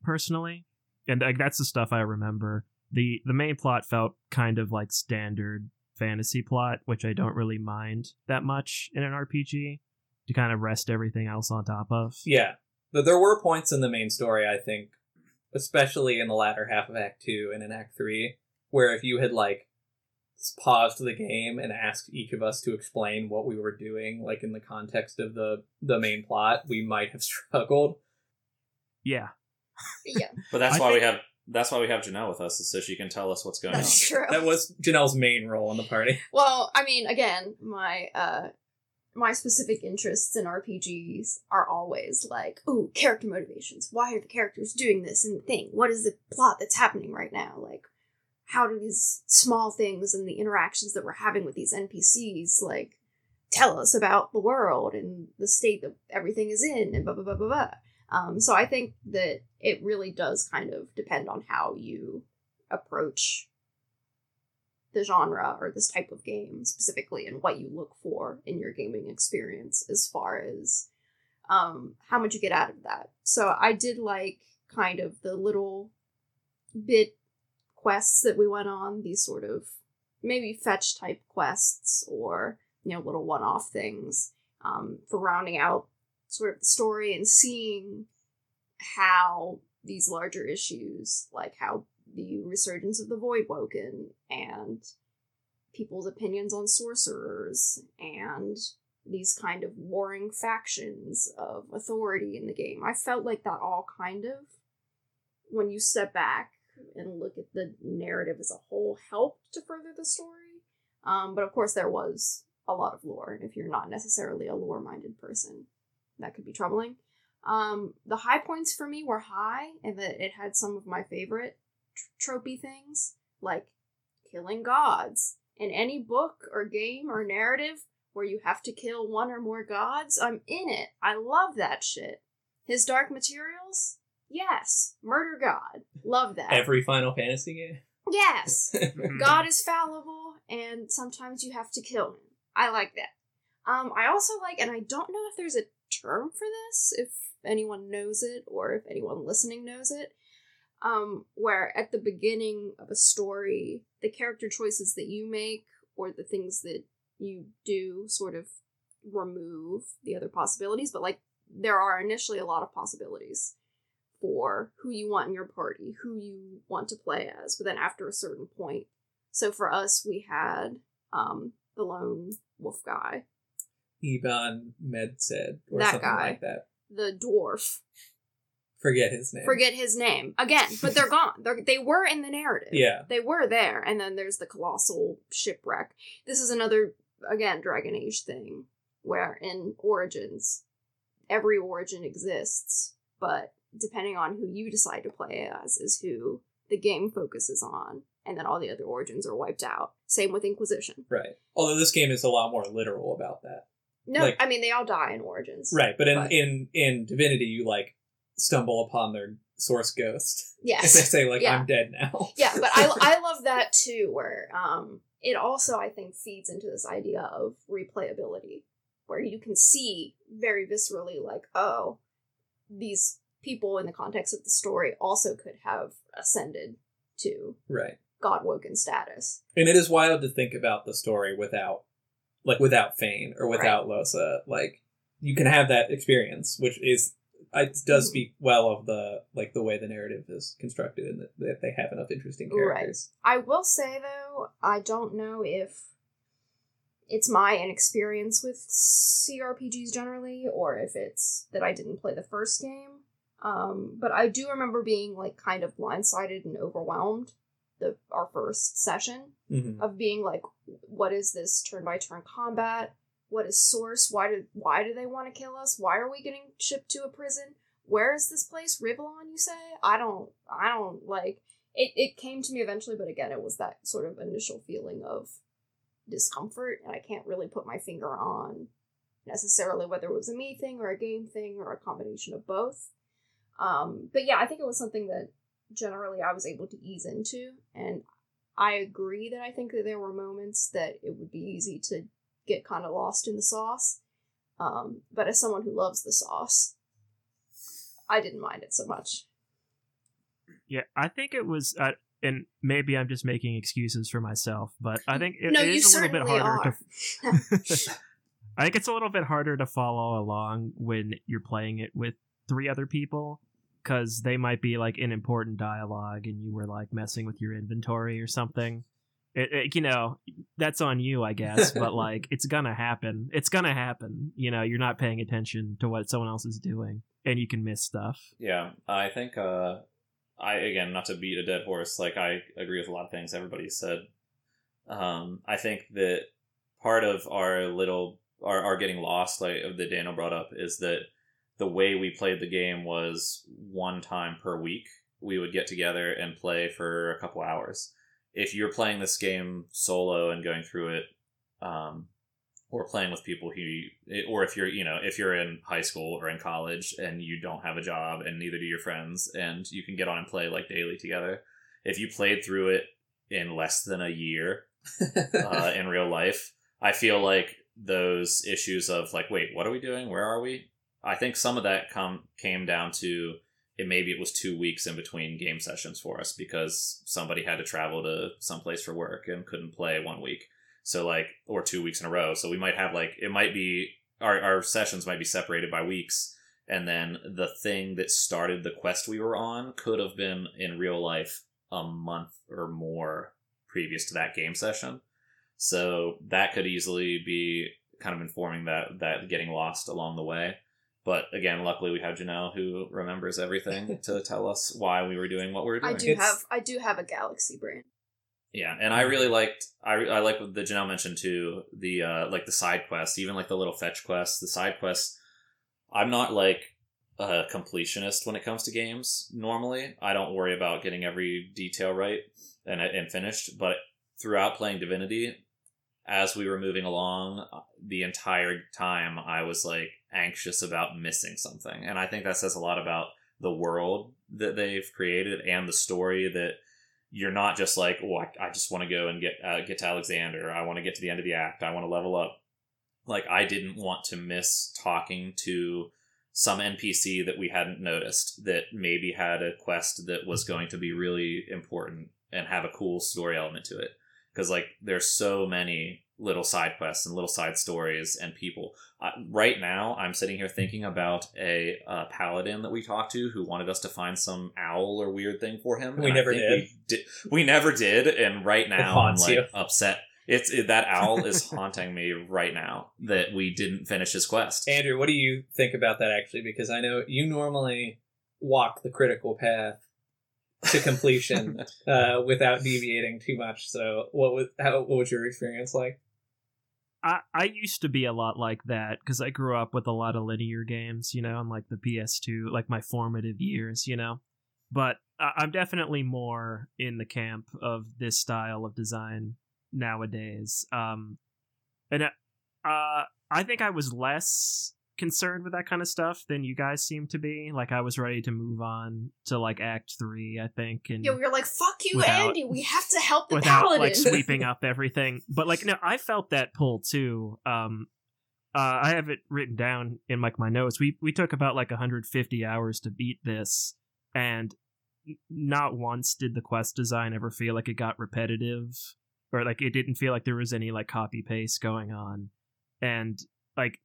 personally. And like that's the stuff I remember. The the main plot felt kind of like standard fantasy plot, which I don't really mind that much in an RPG to kind of rest everything else on top of. Yeah, but there were points in the main story, I think, especially in the latter half of Act Two and in Act Three, where if you had like paused the game and asked each of us to explain what we were doing, like in the context of the the main plot, we might have struggled. Yeah. Yeah, But that's I why we have that's why we have Janelle with us, is so she can tell us what's going on. that's true. That was Janelle's main role in the party. Well, I mean, again, my uh my specific interests in RPGs are always like, ooh, character motivations. Why are the characters doing this and thing? What is the plot that's happening right now? Like, how do these small things and the interactions that we're having with these NPCs like tell us about the world and the state that everything is in and blah blah blah blah blah. Um, so I think that it really does kind of depend on how you approach the genre or this type of game specifically and what you look for in your gaming experience as far as um, how much you get out of that. So I did like kind of the little bit quests that we went on, these sort of maybe fetch type quests or you know little one off things um, for rounding out sort of the story and seeing how these larger issues, like how the resurgence of the Voidwoken and people's opinions on sorcerers and these kind of warring factions of authority in the game. I felt like that all kind of, when you step back and look at the narrative as a whole, helped to further the story. Um, but of course, there was a lot of lore, if you're not necessarily a lore minded person, that could be troubling. Um, the high points for me were high, and that it had some of my favorite tr- tropey things, like killing gods. In any book or game or narrative where you have to kill one or more gods, I'm in it. I love that shit. His Dark Materials? Yes. Murder God. Love that. Every Final Fantasy game. yes. Mhm. God is fallible, and sometimes you have to kill him. I like that. Um, I also like, and I don't know if there's a term for this, if anyone knows it or if anyone listening knows it. Um, where at the beginning of a story, the character choices that you make or the things that you do sort of remove the other possibilities, but like there are initially a lot of possibilities for who you want in your party, who you want to play as, but then after a certain point. So for us, we had um, the lone wolf guy, Ifan ben-Mezd or That something guy. like that. the dwarf. Forget his name. Forget his name again, but they're gone. They're, they were in the narrative. Yeah. they were there, and then there's the colossal shipwreck. This is another again Dragon Age thing where in Origins, every origin exists, but depending on who you decide to play as is who the game focuses on, and then all the other origins are wiped out. Same with Inquisition. Right. Although this game is a lot more literal about that. No, Like- I mean they all die in Origins. Right. But in But- in in Divinity, you like stumble upon their source ghost, Yes, and they say like, Yeah. "I'm dead now." yeah, but I I love that too, where um it also I think feeds into this idea of replayability, where you can see very viscerally like, oh, these people in the context of the story also could have ascended to right. Godwoken status. And it is wild to think about the story without, like, without Fane or without Lohse. Like, you can have that experience, which is, it does Mhm. speak well of the like the way the narrative is constructed, and that, that they have enough interesting Right. characters. I will say though, I don't know if it's my inexperience with CRPGs generally, or if it's that I didn't play the first game. Um, but I do remember being like kind of blindsided and overwhelmed the our first session Mm-hmm. of being like, what is this turn by turn combat? What is source? Why do why do they want to kill us? Why are we getting shipped to a prison? Where is this place? Rivellon, you say? I don't I don't like it it came to me eventually, but again it was that sort of initial feeling of discomfort, and I can't really put my finger on necessarily whether it was a me thing or a game thing or a combination of both. Um, but yeah, I think it was something that generally I was able to ease into, and I agree that I think that there were moments that it would be easy to get kind of lost in the sauce. Um, but as someone who loves the sauce, I didn't mind it so much. Yeah, I think it was, uh, and maybe I'm just making excuses for myself, but I think it, no, it you a little bit harder are. to. I think it's a little bit harder to follow along when you're playing it with three other people because they might be like in important dialogue and you were like messing with your inventory or something. It, it- you know, that's on you, I guess, but like it's gonna happen. It's gonna happen. You know, you're not paying attention to what someone else is doing and you can miss stuff. Yeah, I think uh I again not to beat a dead horse, like I agree with a lot of things everybody said. Um I think that part of our little our, our getting lost like that Daniel brought up is that the way we played the game was one time per week we would get together and play for a couple hours. If you're playing this game solo and going through it, um, or playing with people who, or if you're, you know, if you're in high school or in college and you don't have a job and neither do your friends, and you can get on and play like daily together. If you played through it in less than a year uh, in real life, I feel like those issues of like, wait, what are we doing? Where are we? I think some of that come came down to it maybe it was two weeks in between game sessions for us because somebody had to travel to someplace for work and couldn't play one week. So like or two weeks in a row. So we might have like it might be our our sessions might be separated by weeks and then the thing that started the quest we were on could have been in real life a month or more previous to that game session. So that could easily be kind of informing that that getting lost along the way. But again, luckily we have Janelle who remembers everything to tell us why we were doing what we were doing. I do It's- have I do have a galaxy brain. Yeah, and I really liked I I like what the Janelle mentioned too the uh like the side quests, even like the little fetch quests, the side quests. I'm not like a completionist when it comes to games. Normally, I don't worry about getting every detail right and and finished. But throughout playing Divinity, as we were moving along, uh, the entire time I was like anxious about missing something, and I think that says a lot about the world that they've created and the story that you're not just like, oh, I, I just want to go and get uh, get to Alexander. I want to get to the end of the act. I want to level up. Like I didn't want to miss talking to some NPC that we hadn't noticed that maybe had a quest that was going to be really important and have a cool story element to it. Because like there's so many little side quests and little side stories and people. Uh, right now, I'm sitting here thinking about a uh, paladin that we talked to who wanted us to find some owl or weird thing for him. We never did. We, di- we never did, and right now I'm like you. upset. It's it, that owl is haunting me right now that we didn't finish his quest. Andrew, what do you think about that actually? Because I know you normally walk the critical path to completion uh, without deviating too much. So, what was how what was your experience like? I, I used to be a lot like that because I grew up with a lot of linear games, you know, on like the PS2, like my formative years, you know. But I, I'm definitely more in the camp of this style of design nowadays. Um, and uh, uh, I think I was less concerned with that kind of stuff than you guys seem to be. Like I was ready to move on to like Act Three, I think, and Yeah, we were like, "Fuck you, Without- Andy. We have to help the without paladin." like sweeping up everything. But like no, I felt that pull too. Um uh I have it written down in like my notes. We we took about like 150 hours to beat this and not once did the quest design ever feel like it got repetitive or like it didn't feel like there was any like copy paste going on. And like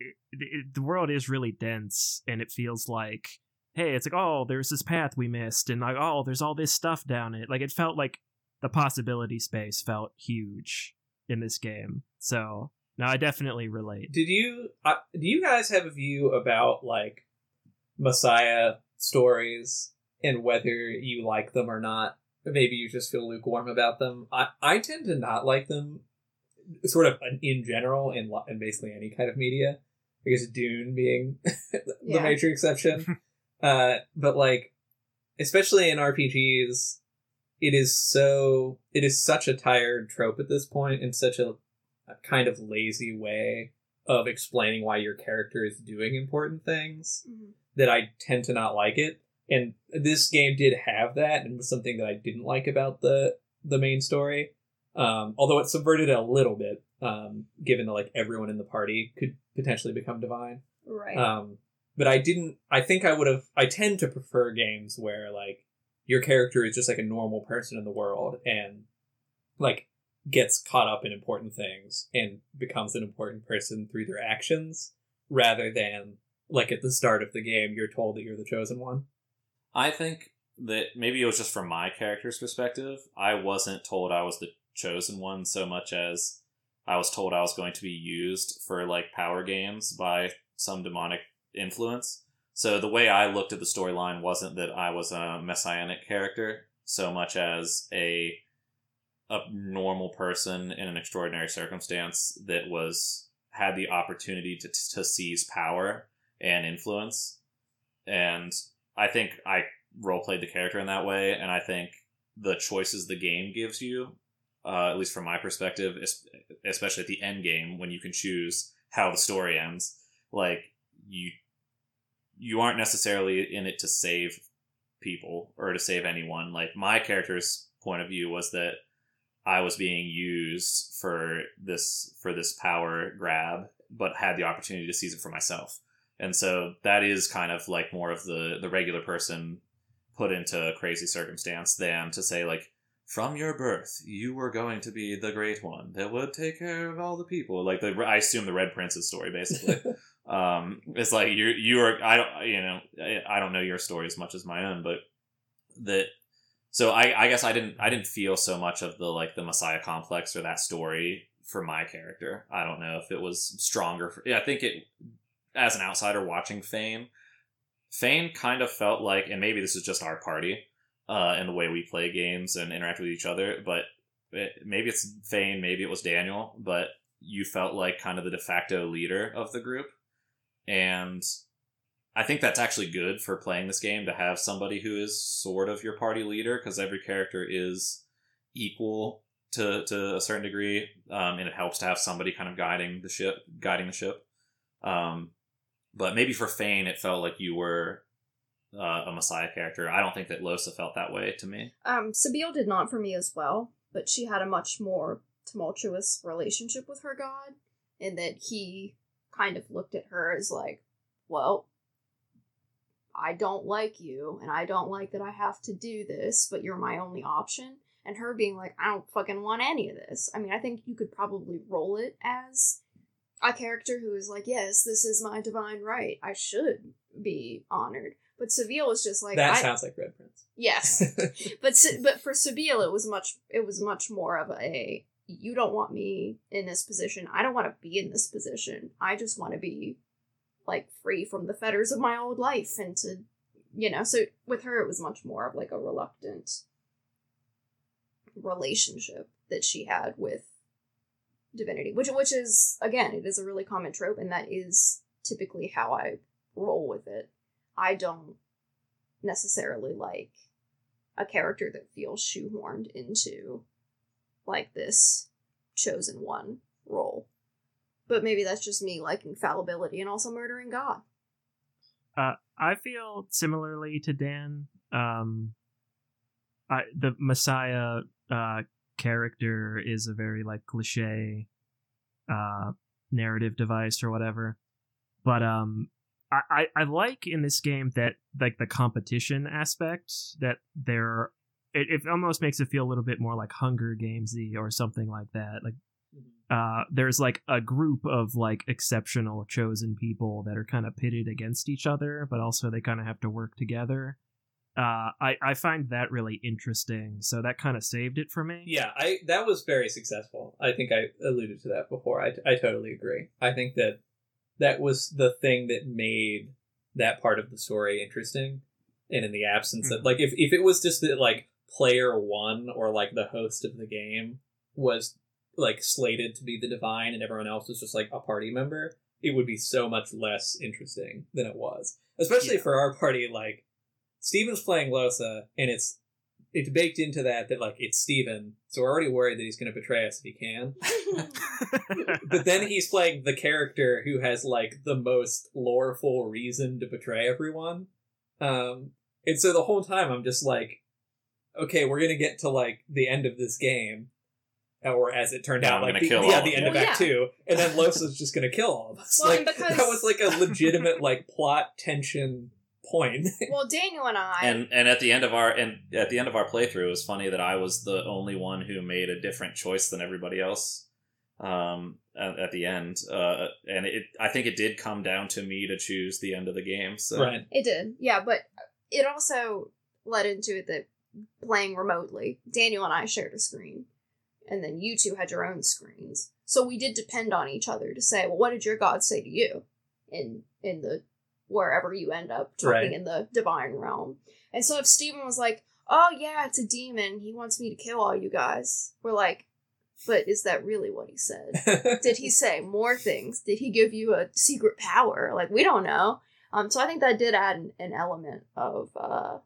it, it, the world is really dense and it feels like hey, it's like, oh, there's this path we missed, and like, oh, there's all this stuff down it. Like, it felt like the possibility space felt huge in this game. So, now I definitely relate. Did you uh, do you guys have a view about like Messiah stories and whether you like them or not? Maybe you just feel lukewarm about them. I I tend to not like them, sort of in general in in basically any kind of media. I guess Dune being the Yeah. major exception. uh, but like, especially in RPGs, it is so it is such a tired trope at this point and such a, a kind of lazy way of explaining why your character is doing important things Mhm. that I tend to not like it. And this game did have that, and was something that I didn't like about the the main story. Um, although it subverted it a little bit, um, given that like everyone in the party could potentially become divine. right. Um, but I didn't. I think I would have. I tend to prefer games where like your character is just like a normal person in the world and like gets caught up in important things and becomes an important person through their actions rather than like at the start of the game you're told that you're the chosen one. I think that maybe it was just from my character's perspective. I wasn't told I was the chosen one so much as I was told I was going to be used for like power games by some demonic influence. So the way I looked at the storyline wasn't that I was a messianic character so much as a a normal person in an extraordinary circumstance that was had the opportunity to to seize power and influence, and I think I role played the character in that way, and I think the choices the game gives you, uh, at least from my perspective, especially at the end game when you can choose how the story ends, like you you aren't necessarily in it to save people or to save anyone. Like my character's point of view was that I was being used for this for this power grab, but had the opportunity to seize it for myself. And so that is kind of like more of the the regular person put into a crazy circumstance than to say like from your birth you were going to be the great one that would take care of all the people. Like the i assume the red prince's story basically. Um it's like you you are i don't you know I, I don't know your story as much as my own but that so I, I guess i didn't i didn't feel so much of the like the messiah complex or that story for my character. I don't know if it was stronger for, yeah i think it as an outsider watching Fane Fane kind of felt like and maybe this is just our party uh and the way we play games and interact with each other but it, maybe it's Fane, maybe it was Daniel, but you felt like kind of the de facto leader of the group. And I think that's actually good for playing this game to have somebody who is sort of your party leader because every character is equal to to a certain degree, um, and it helps to have somebody kind of guiding the ship, guiding the ship. Um, but maybe for Fane, it felt like you were uh, a Messiah character. I don't think that Lohse felt that way to me. Um, Sebille did not for me as well, but she had a much more tumultuous relationship with her god, in that he kind of looked at her as like, well, I don't like you, and I don't like that I have to do this, but you're my only option. And her being like, I don't fucking want any of this. I mean, I think you could probably roll it as a character who is like, yes, this is my divine right. I should be honored. But Sebille was just like, that I, sounds like Red Prince. yes, but but for Sebille, it was much it was much more of a you don't want me in this position. I don't want to be in this position. I just want to be like free from the fetters of my old life and to you know. So with her, it was much more of like a reluctant relationship that she had with divinity, which which is again, it is a really common trope, and that is typically how I roll with it. I don't necessarily like a character that feels shoehorned into like this chosen one role. But maybe that's just me liking fallibility and also murdering God. Uh, I feel similarly to Dan. Um, I, the Messiah uh, character is a very like cliche uh, narrative device or whatever, but um, I, I like in this game that like the competition aspect that there. It, it almost makes it feel a little bit more like Hunger Gamesy or something like that. Like uh, there's like a group of like exceptional chosen people that are kind of pitted against each other, but also they kind of have to work together. Uh, I I find that really interesting, so that kind of saved it for me. Yeah, I that was very successful. I think I alluded to that before. I, I totally agree. I think that that was the thing that made that part of the story interesting. And in the absence of hmm. like if if it was just that like player one or like the host of the game was like slated to be the divine and everyone else was just like a party member, it would be so much less interesting than it was. Especially Yeah. for our party, like Steven's playing Lohse, and it's it's baked into that that like it's Steven, so we're already worried that he's going to betray us if he can. But then he's playing the character who has like the most loreful reason to betray everyone. Um, and so the whole time I'm just like, okay, we're gonna get to like the end of this game, or as it turned Yeah, out, I'm like the, kill yeah, all the end you. of Act yeah. Two, and then Lohse's just gonna kill all of us. Well, like because- that was like a legitimate like plot tension point. well, Daniel and I and and at the end of our and at the end of our playthrough, it was funny that I was the only one who made a different choice than everybody else. Um, at, at the end, uh, and it I think it did come down to me to choose the end of the game. So right. It did, yeah, but it also led into it that playing remotely, Daniel and I shared a screen, and then you two had your own screens. So we did depend on each other to say, well, what did your God say to you in in the wherever you end up talking Right. in the divine realm? And so if Stephen was like, oh yeah, it's a demon, he wants me to kill all you guys, we're like, But is that really what he said? Did he say more things? Did he give you a secret power? Like we don't know. Um, so I think that did add an, an element of uh,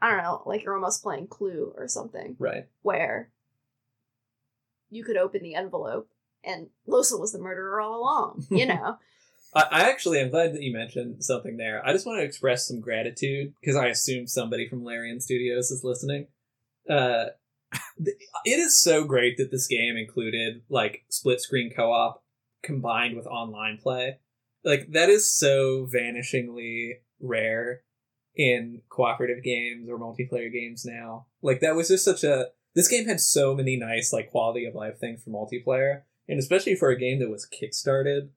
I don't know, like you're almost playing Clue or something, right. where you could open the envelope and Lohse was the murderer all along. You know, I, actually am glad that you mentioned something there. I just want to express some gratitude because I assume somebody from Larian Studios is listening. Uh, it is so great that this game included like split screen co op combined with online play. Like that is so vanishingly rare in cooperative games or multiplayer games now. Like that was just such a this game had so many nice like quality of life things for multiplayer, and especially for a game that was kickstarted.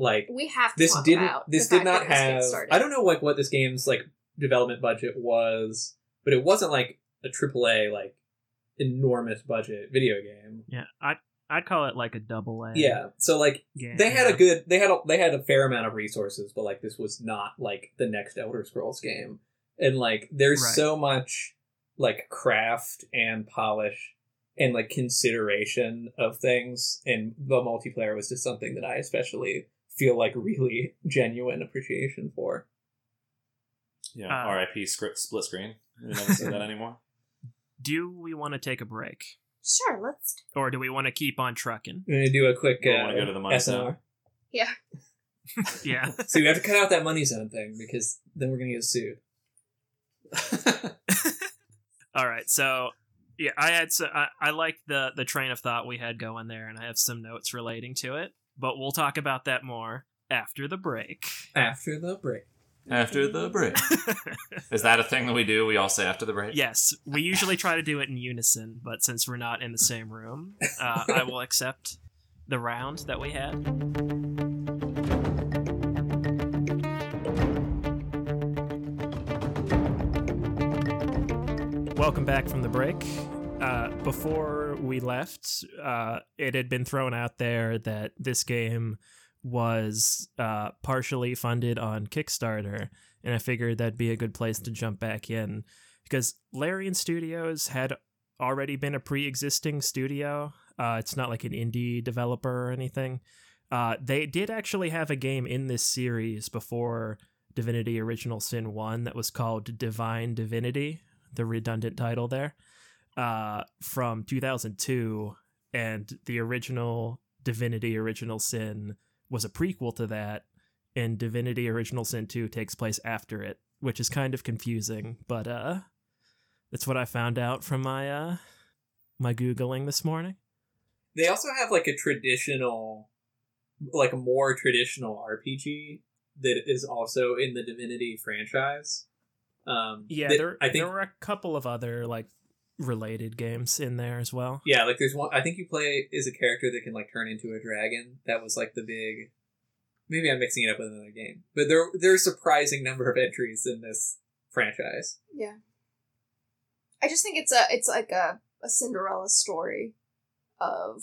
Like we have to this talk didn't about this did not that it was have I don't know like what this game's like development budget was, but it wasn't like a AAA like enormous budget video game. Yeah, I I'd call it like a double A. Yeah. So like game. they had a good they had a they had a fair amount of resources, but like this was not like the next Elder Scrolls game. And like there's Right. so much like craft and polish and like consideration of things and the multiplayer was just something that I especially feel like really genuine appreciation for. Yeah, Uh, R.I.P. script split screen. We never say that anymore. Do we want to take a break, Sure, let's. or do we want to keep on trucking? I'm gonna do a quick uh, wanna go to the money SNR. zone. Yeah. Yeah. So we have to cut out that money zone thing because then we're gonna get sued. All right. So yeah, I had so I, I like the the train of thought we had going there, and I have some notes relating to it. But we'll talk about that more after the break. After the break. after the break. Is that a thing that we do? We all say after the break? yes, we usually try to do it in unison, but since we're not in the same room, uh, I will accept the round that we had. Welcome back from the break. Before we left, uh, it had been thrown out there that this game was uh, partially funded on Kickstarter, and I figured that'd be a good place to jump back in because Larian Studios had already been a pre-existing studio. Uh, it's not like an indie developer or anything. Uh, they did actually have a game in this series before Divinity Original Sin 1 that was called Divine Divinity, the redundant title there, uh, from 2002. And the original Divinity Original Sin was a prequel to that, and Divinity Original Sin 2 takes place after it, which is kind of confusing, but uh that's what I found out from my uh my googling this morning. They also have like a traditional, like a more traditional RPG that is also in the Divinity franchise. Um, Yeah, that there I think there were a couple of other like related games in there as well. yeah, like there's one. I think you play is a character that can like turn into a dragon. That was like the big. Maybe I'm mixing it up with another game, but there there's a surprising number of entries in this franchise. Yeah. I just think it's a it's like a, a Cinderella story of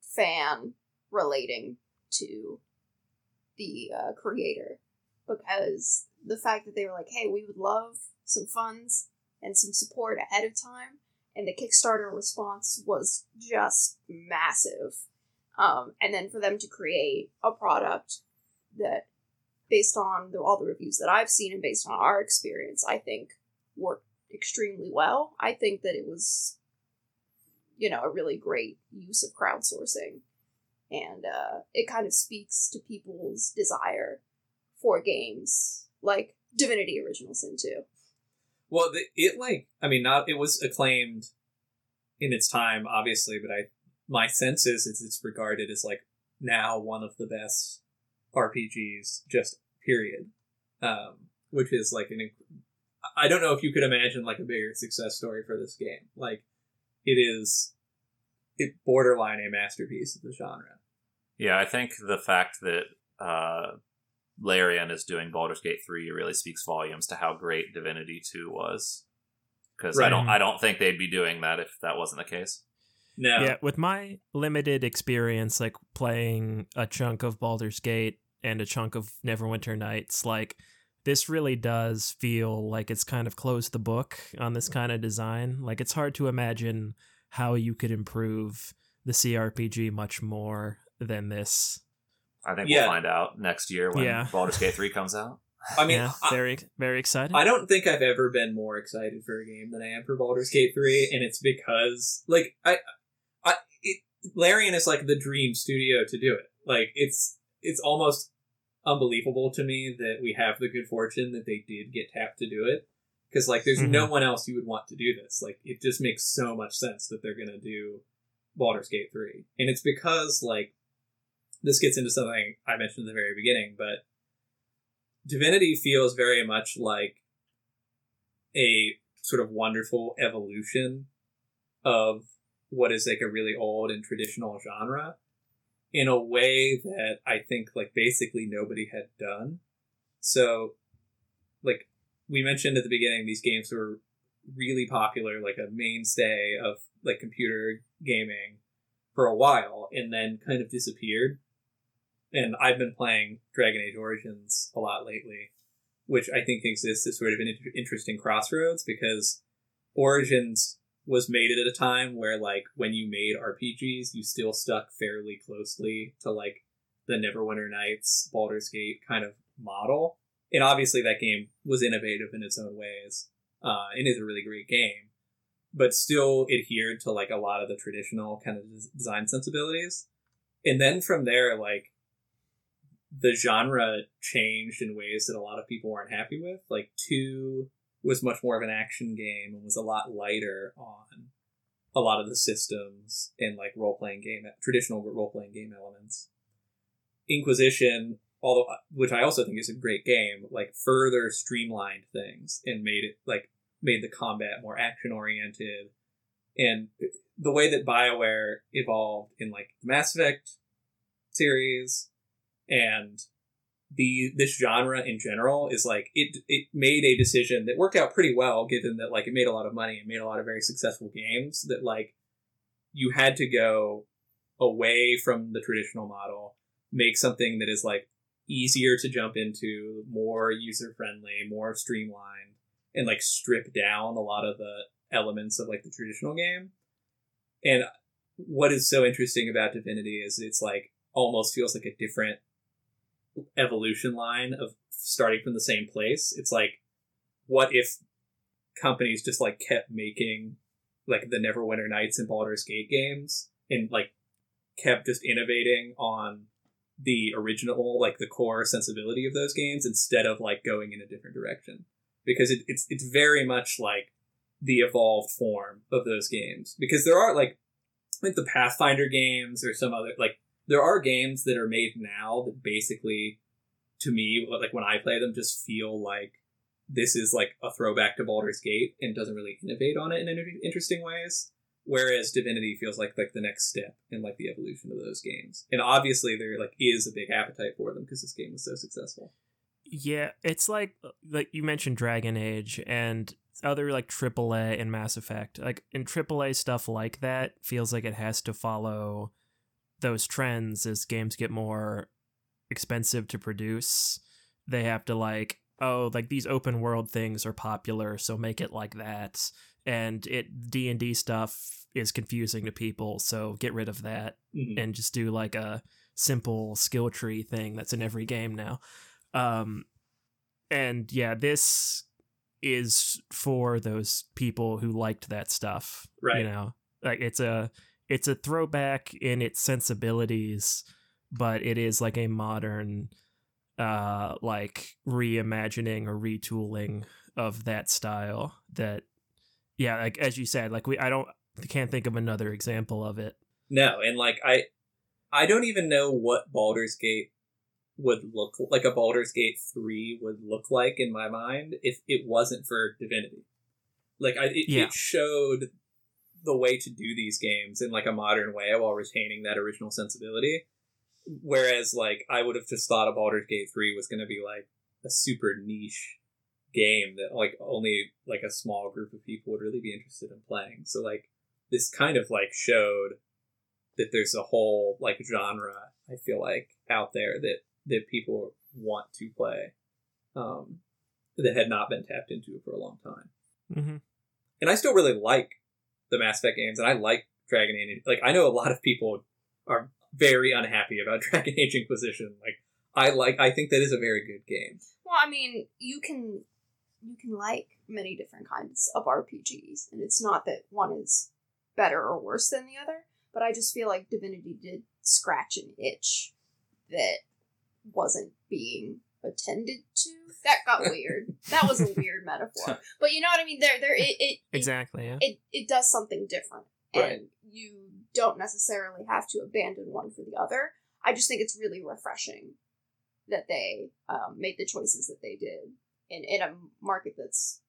fan relating to the uh, creator because the fact that they were like, hey, we would love some funds and some support ahead of time, and the Kickstarter response was just massive. Um, and then for them to create a product that, based on the, all the reviews that I've seen and based on our experience, I think worked extremely well. I think that it was, you know, a really great use of crowdsourcing. And uh, it kind of speaks to people's desire for games like Divinity Original Sin 2. Well, the, it like I mean, not it was acclaimed in its time, obviously, but I my sense is it's, it's regarded as like now one of the best RPGs, just period. Um, which is like an I don't know if you could imagine like a bigger success story for this game. Like it is, it borderline a masterpiece of the genre. Yeah, I think the fact that uh, Larian is doing Baldur's Gate three really speaks volumes to how great Divinity two was. Because I don't, I don't think they'd be doing that if that wasn't the case. No, Yeah, with my limited experience, like playing a chunk of Baldur's Gate and a chunk of Neverwinter Nights, like this really does feel like it's kind of closed the book on this kind of design. Like it's hard to imagine how you could improve the CRPG much more than this. I think Yeah. we'll find out next year when Yeah. Baldur's Gate 3 comes out. I mean, yeah, I, very very excited. I don't think I've ever been more excited for a game than I am for Baldur's Gate 3, and it's because, like, I, I, it, Larian is like the dream studio to do it. Like, it's, it's almost unbelievable to me that we have the good fortune that they did get tapped to do it. Because, like, there's no mm-hmm. one else you would want to do this. Like, it just makes so much sense that they're gonna do Baldur's Gate 3. And it's because, like, this gets into something I mentioned at the very beginning, but Divinity feels very much like a sort of wonderful evolution of what is like a really old and traditional genre in a way that I think like basically nobody had done. So like we mentioned at the beginning these games were really popular like a mainstay of like computer gaming for a while and then kind of disappeared. And I've been playing Dragon Age Origins a lot lately which I think exists as sort of an interesting crossroads because Origins was made at a time where, like, when you made RPGs, you still stuck fairly closely to, like, the Neverwinter Nights, Baldur's Gate kind of model. And obviously, that game was innovative in its own ways uh, and is a really great game, but still adhered to, like, a lot of the traditional kind of design sensibilities. And then from there, like, the genre changed in ways that a lot of people weren't happy with. Like two was much more of an action game and was a lot lighter on a lot of the systems and like role playing game traditional role playing game elements. Inquisition, although uh, which I also think is a great game, like further streamlined things and made it like made the combat more action oriented and the way that BioWare evolved in like the Mass Effect series and the this genre in general is like it it made a decision that worked out pretty well given that like it made a lot of money and made a lot of very successful games that like you had to go away from the traditional model make something that is like easier to jump into more user friendly more streamlined and like strip down a lot of the elements of like the traditional game. And what is so interesting about divinity is it's like almost feels like a different evolution line of starting from the same place. It's like, what if companies just like kept making like the Neverwinter Nights and Baldur's Gate games and like kept just innovating on the original, like the core sensibility of those games instead of like going in a different direction. Because it, it's it's very much like the evolved form of those games. Because there are like like the Pathfinder games or some other like there are games that are made now that basically to me like when i play them just feel like this is like a throwback to Baldur's Gate and doesn't really innovate on it in inter- interesting ways whereas Divinity feels like like the next step in like the evolution of those games and obviously there like is a big appetite for them because this game was so successful Yeah, it's like like you mentioned Dragon Age and other like AAA and Mass Effect. Like in AAA stuff like that feels like it has to follow those trends as games get more expensive to produce. They have to like oh like these open world things are popular so make it like that and it D&D stuff is confusing to people so get rid of that Mhm. and just do like a simple skill tree thing that's in every game now. Um, and yeah, this is for those people who liked that stuff. Right. You know, like it's a it's a throwback in its sensibilities, but it is like a modern uh like reimagining or retooling of that style that yeah like as you said like we i don't can't think of another example of it No, and like I, I don't even know what Baldur's Gate would look like. A Baldur's Gate three would look like in my mind if it wasn't for Divinity. Like I, it, Yeah. it showed the way to do these games in like a modern way while retaining that original sensibility. Whereas like I would have just thought a Baldur's Gate three was going to be like a super niche game that like only like a small group of people would really be interested in playing. So like this kind of like showed that there's a whole like genre I feel like out there that that people want to play um that had not been tapped into for a long time. mm-hmm. And I still really like the Mass Effect games and I like Dragon Age. Like I know a lot of people are very unhappy about Dragon Age Inquisition. Like I like I think that is a very good game. Well, I mean, you can you can like many different kinds of RPGs, and it's not that one is better or worse than the other. But I just feel like Divinity did scratch an itch that wasn't being attended to. That got weird. that was a weird metaphor. But you know what I mean? There, there, it, it, it Exactly. Yeah. it it does something different and you don't necessarily have to abandon one for the other i just think it's really refreshing that they um, made the choices that they did in, in a market that's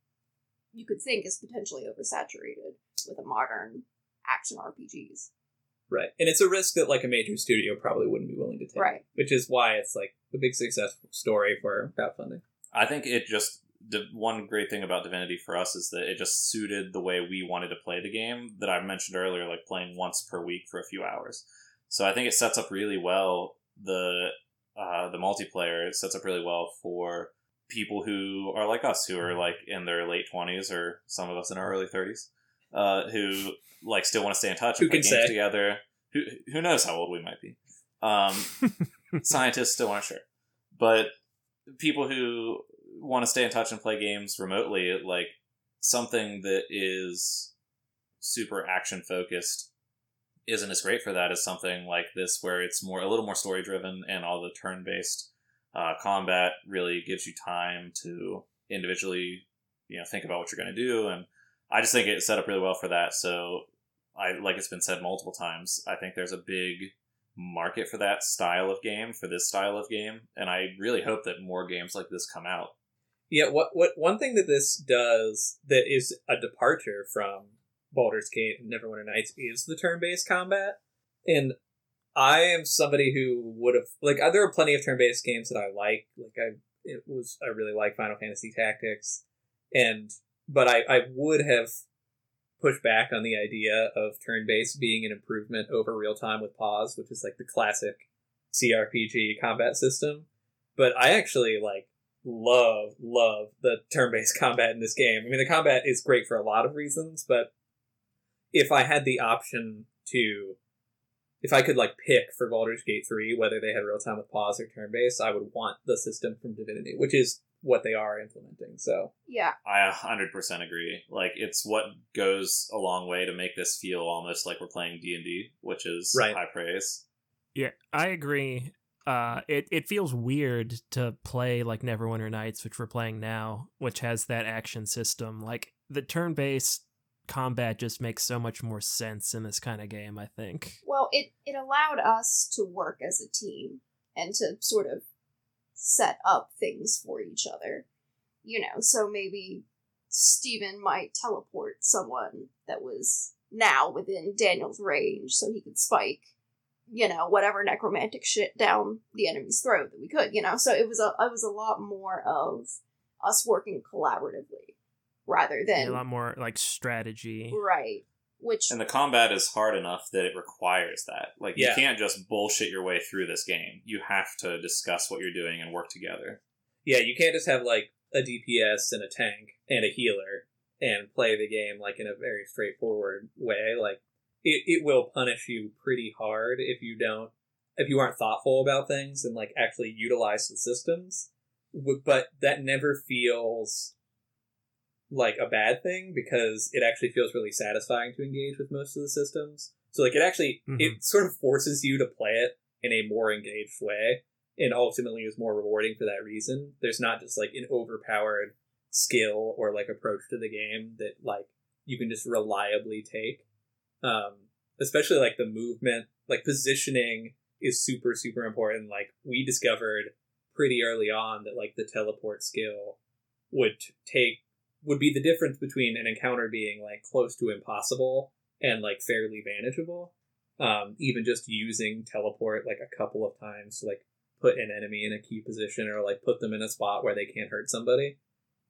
you could think is potentially oversaturated with a modern action rpgs Right. And it's a risk that like a major studio probably wouldn't be willing to take. right Which is why it's like a big success story for crowdfunding. I think it just the one great thing about Divinity for us is that it just suited the way we wanted to play the game that I mentioned earlier, like playing once per week for a few hours. So I think it sets up really well the uh, the multiplayer. It sets up really well for people who are like us, who are like in their late twenties or some of us in our early thirties, uh, who like still want to stay in touch Who and play can games say? together. Who who knows how old we might be? Um, scientists still aren't sure, but people who want to stay in touch and play games remotely, like something that is super action focused isn't as great for that as something like this where it's more a little more story driven and all the turn based uh, combat really gives you time to individually you know think about what you're going to do and i just think it's set up really well for that. So i like it's been said multiple times i think there's a big market for that style of game for this style of game and i really hope that more games like this come out Yeah, what what one thing that this does that is a departure from Baldur's Gate and Neverwinter Nights is the turn-based combat. And I am somebody who would have like uh, there are plenty of turn-based games that I like. Like I it was I really like Final Fantasy Tactics and but I, I would have pushed back on the idea of turn-based being an improvement over real-time with pause, which is like the classic CRPG combat system. But I actually like love love the turn-based combat in this game. I mean, the combat is great for a lot of reasons, but if I had the option to, if I could like pick for Baldur's Gate three whether they had real time with pause or turn-based, I would want the system from Divinity, which is what they are implementing. So yeah I 100% agree. Like it's what goes a long way to make this feel almost like we're playing D&D, which is Right. high praise. Yeah, I agree. Uh, it it feels weird to play like Neverwinter Nights, which we're playing now, which has that action system. Like the turn based combat just makes so much more sense in this kind of game. I think. well it it allowed us to work as a team and to sort of set up things for each other. You know so maybe Stephen might teleport someone that was now within Daniel's range so he could spike you know whatever necromantic shit down the enemy's throat that we could you know? So it was a it was a lot more of us working collaboratively rather Yeah, than a lot more like strategy. right which And the combat is hard enough that it requires that. Like Yeah. you can't just bullshit your way through this game. You have to discuss what you're doing and work together. yeah, you can't just have like a DPS and a tank and a healer and play the game like in a very straightforward way. Like it, it will punish you pretty hard if you don't if you aren't thoughtful about things and like actually utilize the systems. But that never feels like a bad thing because it actually feels really satisfying to engage with most of the systems. So like it actually it sort of forces you to play it in a more engaged way and ultimately is more rewarding for that reason. There's not just like an overpowered skill or like approach to the game that like you can just reliably take. Um, especially like the movement, like positioning is super super important. Like we discovered pretty early on that like the teleport skill would t- take would be the difference between an encounter being like close to impossible and like fairly manageable. Um, even just using teleport like a couple of times to like put an enemy in a key position or like put them in a spot where they can't hurt somebody.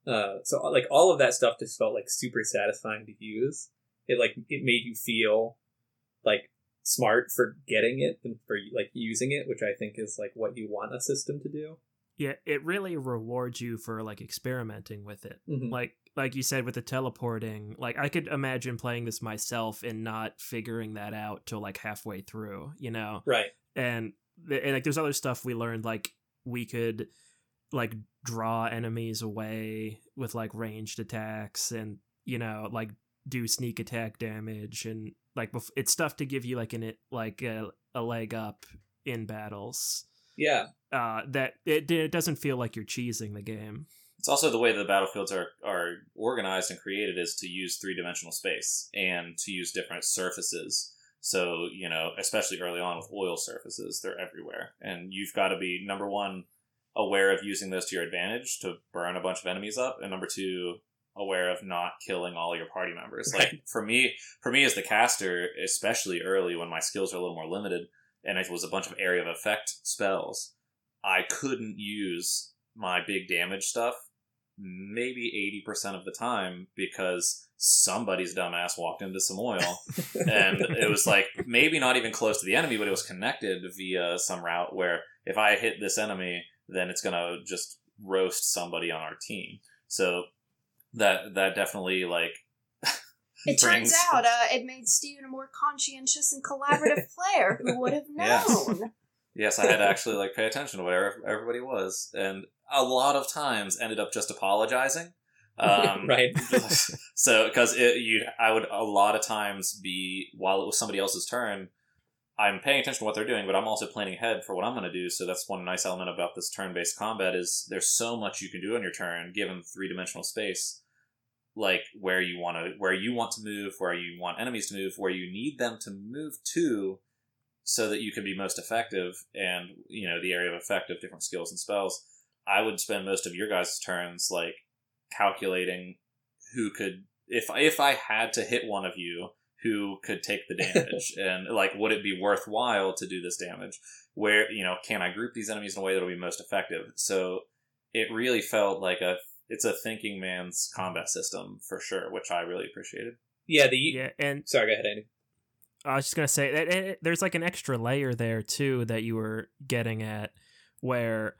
Uh, so like all of that stuff just felt like super satisfying to use. It like it made you feel like smart for getting it and for like using it, which I think is like what you want a system to do. Yeah, it really rewards you for like experimenting with it. Mhm. Like like you said with the teleporting, like I could imagine playing this myself and not figuring that out till like halfway through, you know. Right. And, and like there's other stuff we learned like we could like draw enemies away with like ranged attacks and you know like do sneak attack damage and like bef- it's stuff to give you like an it like a, a leg up in battles Yeah. uh that it, it doesn't feel like you're cheesing the game It's also the way that the battlefields are, are organized and created is to use three dimensional space and to use different surfaces. So, you know, especially early on with oil surfaces, they're everywhere. And you've got to be, number one, aware of using those to your advantage to burn a bunch of enemies up. And number two, aware of not killing all your party members. Like for me, for me as the caster, especially early when my skills are a little more limited and it was a bunch of area of effect spells, I couldn't use my big damage stuff maybe 80% of the time because somebody's dumbass walked into some oil. And it was like maybe not even close to the enemy but it was connected via some route where if i hit this enemy then it's gonna just roast somebody on our team. So that that definitely like It turns out uh, it made Steven a more conscientious and collaborative player who would have Yes. known. yes i had to actually like pay attention to where everybody was and a lot of times ended up just apologizing um, right. so because you i would a lot of times be while it was somebody else's turn i'm paying attention to what they're doing but i'm also planning ahead for what i'm going to do so that's one nice element about this turn-based combat is there's so much you can do on your turn given three-dimensional space like where you want to where you want to move where you want enemies to move where you need them to move to so that you can be most effective and you know the area of effect of different skills and spells. I would spend most of your guys turns like calculating who could if if I had to hit one of you who could take the damage? And like would it be worthwhile to do this damage? Where you know can I group these enemies in a way that'll be most effective? So it really felt like a it's a thinking man's combat system for sure which I really appreciated Yeah. The yeah and sorry. Go ahead, Andy. I was just gonna say that it- there's like an extra layer there too that you were getting at, where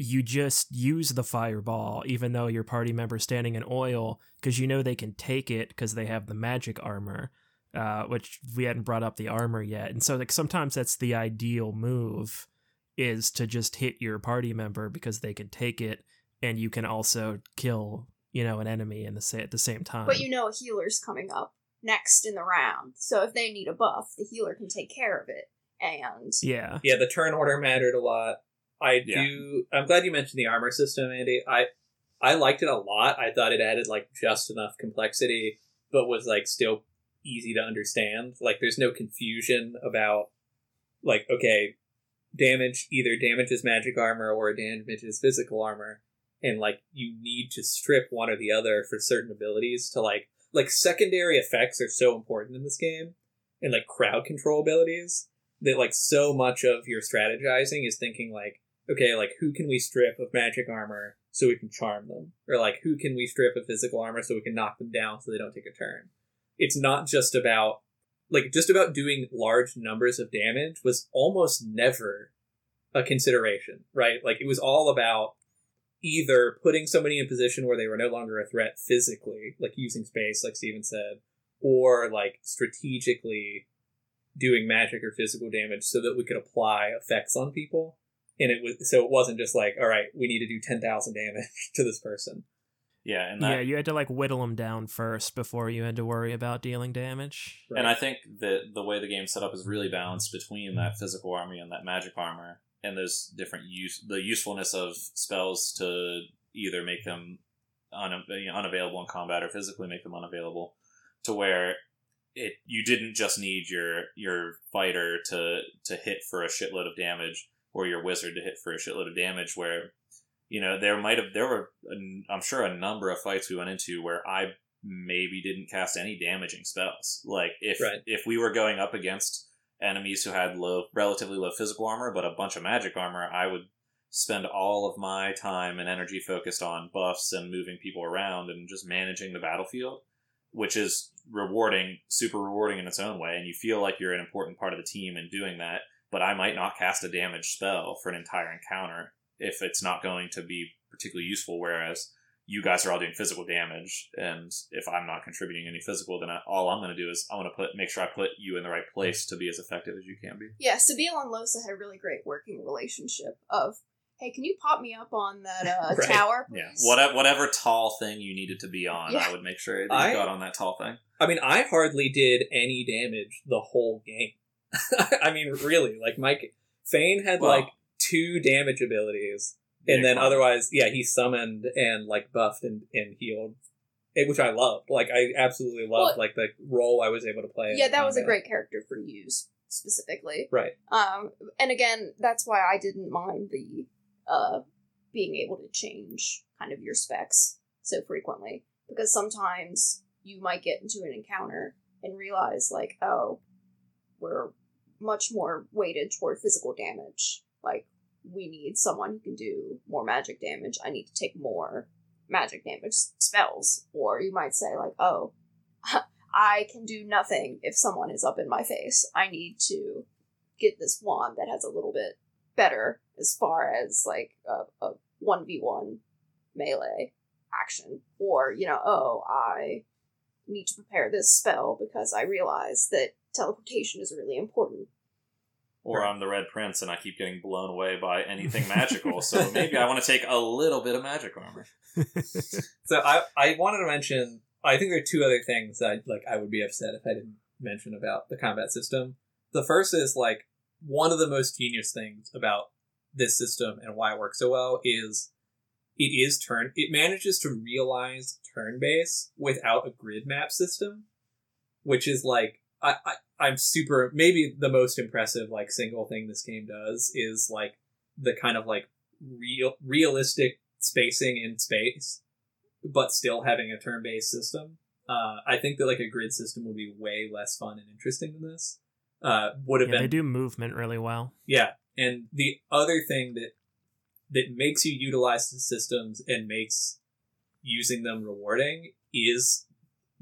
you just use the fireball even though your party member's standing in oil because you know they can take it because they have the magic armor, uh, which we hadn't brought up the armor yet, and so like sometimes that's the ideal move, is to just hit your party member because they can take it and you can also kill you know an enemy in the sa- at the same time. But you know a healer's coming up next in the round, so if they need a buff, the healer can take care of it. And yeah. Yeah, the turn order mattered a lot. I Yeah. do. I'm glad you mentioned the armor system, Andy. I I liked it a lot. I thought it added like just enough complexity, but was like still easy to understand. Like, there's no confusion about like okay, damage either damages magic armor or damages physical armor, and like you need to strip one or the other for certain abilities to like like secondary effects are so important in this game, and like crowd control abilities that like so much of your strategizing is thinking like okay like who can we strip of magic armor so we can charm them? Or like who can we strip of physical armor so we can knock them down so they don't take a turn? It's not just about like just about doing large numbers of damage was almost never a consideration right? Like it was all about either putting somebody in a position where they were no longer a threat physically like using space like steven said or like strategically doing magic or physical damage so that we could apply effects on people. And it was so it wasn't just like, all right, we need to do ten thousand damage to this person. yeah and that, yeah, you had to like whittle them down first before you had to worry about dealing damage. Right. And I think that the way the game's set up is really balanced between that physical armor and that magic armor, and those different use the usefulness of spells to either make them un, you know, unavailable in combat or physically make them unavailable, to where it you didn't just need your your fighter to to hit for a shitload of damage or your wizard to hit for a shitload of damage where you know there might have there were i'm sure a number of fights we went into where i maybe didn't cast any damaging spells like if Right. if we were going up against enemies who had low relatively low physical armor but a bunch of magic armor i would spend all of my time and energy focused on buffs and moving people around and just managing the battlefield which is rewarding super rewarding in its own way and you feel like you're an important part of the team in doing that but i might not cast a damage spell for an entire encounter if it's not going to be particularly useful. Whereas you guys are all doing physical damage, and if I'm not contributing any physical, then I, all I'm going to do is I want to put make sure I put you in the right place to be as effective as you can be. Yeah, Sebille and Lohse had a really great working relationship of, hey, can you pop me up on that uh, Right. tower? Yeah, whatever whatever tall thing you needed to be on, Yeah. I would make sure that I- you got on that tall thing. I mean, I hardly did any damage the whole game. I mean, really, like Mike Fane had Well, like two damage abilities, and then otherwise, yeah, he summoned and like buffed and, and healed, eh, which I loved. Like, I absolutely loved Well- like the role I was able to play. Yeah, that was a great character for you s- specifically. right. Um, and again, that's why I didn't mind the uh being able to change kind of your specs so frequently because sometimes you might get into an encounter and realize like, oh, we're much more weighted toward physical damage. Like we need someone who can do more magic damage. I need to take more magic damage spells. Or you might say like, oh, I can do nothing if someone is up in my face. I need to get this wand that has a little bit better as far as like a, a 1v1 melee action. Or, you know, oh, I need to prepare this spell because I realize that teleportation is really important. Or I'm the Red Prince and I keep getting blown away by anything magical, so maybe I want to take a little bit of magic armor. So I I wanted to mention. I think there are two other things that like I would be upset if I didn't mention about the combat system. The first is like one of the most genius things about this system and why it works so well is it is turn it manages to realize turn base without a grid map system, which is like I, I I'm super maybe the most impressive like single thing this game does is like the kind of like real realistic spacing in space but still having a turn-based system. Uh, I think that like a grid system would be way less fun and interesting than this. Uh, would have Yeah, been they do movement really well. yeah. And the other thing that that makes you utilize the systems and makes using them rewarding is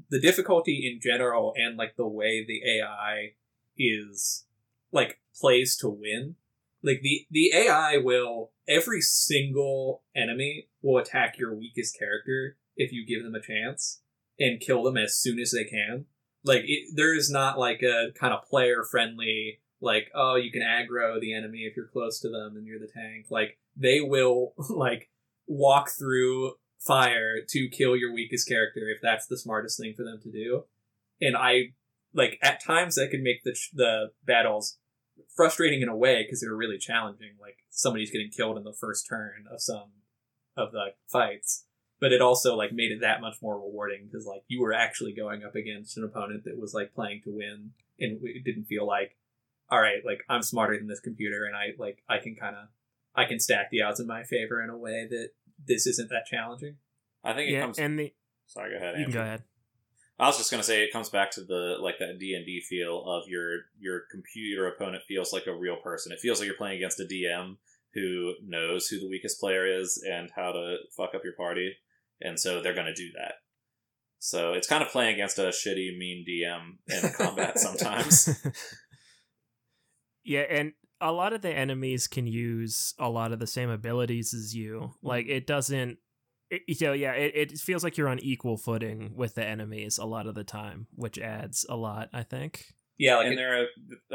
the difficulty in general and like the way the AI is like plays to win. Like the the AI will every single enemy will attack your weakest character if you give them a chance and kill them as soon as they can. Like it, there is not like a kind of player friendly like oh you can aggro the enemy if you're close to them and you're the tank. Like they will like walk through fire to kill your weakest character if that's the smartest thing for them to do. And I like at times that could make the the battles frustrating in a way because they were really challenging. Like somebody's getting killed in the first turn of some of the fights, but it also like made it that much more rewarding because like you were actually going up against an opponent that was like playing to win, and it didn't feel like, all right, like I'm smarter than this computer, and I like I can kind of I can stack the odds in my favor in a way that this isn't that challenging. I think it Yeah, comes. and the Sorry, go ahead. you can go ahead. I was just gonna say it comes back to the like that D and D feel of your your computer opponent feels like a real person. It feels like you're playing against a DM who knows who the weakest player is and how to fuck up your party, and so they're gonna do that. So it's kind of playing against a shitty, mean DM in combat sometimes. yeah, and a lot of the enemies can use a lot of the same abilities as you. Like it doesn't. It, you know, yeah, it, it feels like you're on equal footing with the enemies a lot of the time, which adds a lot, I think. Yeah, like and it- there are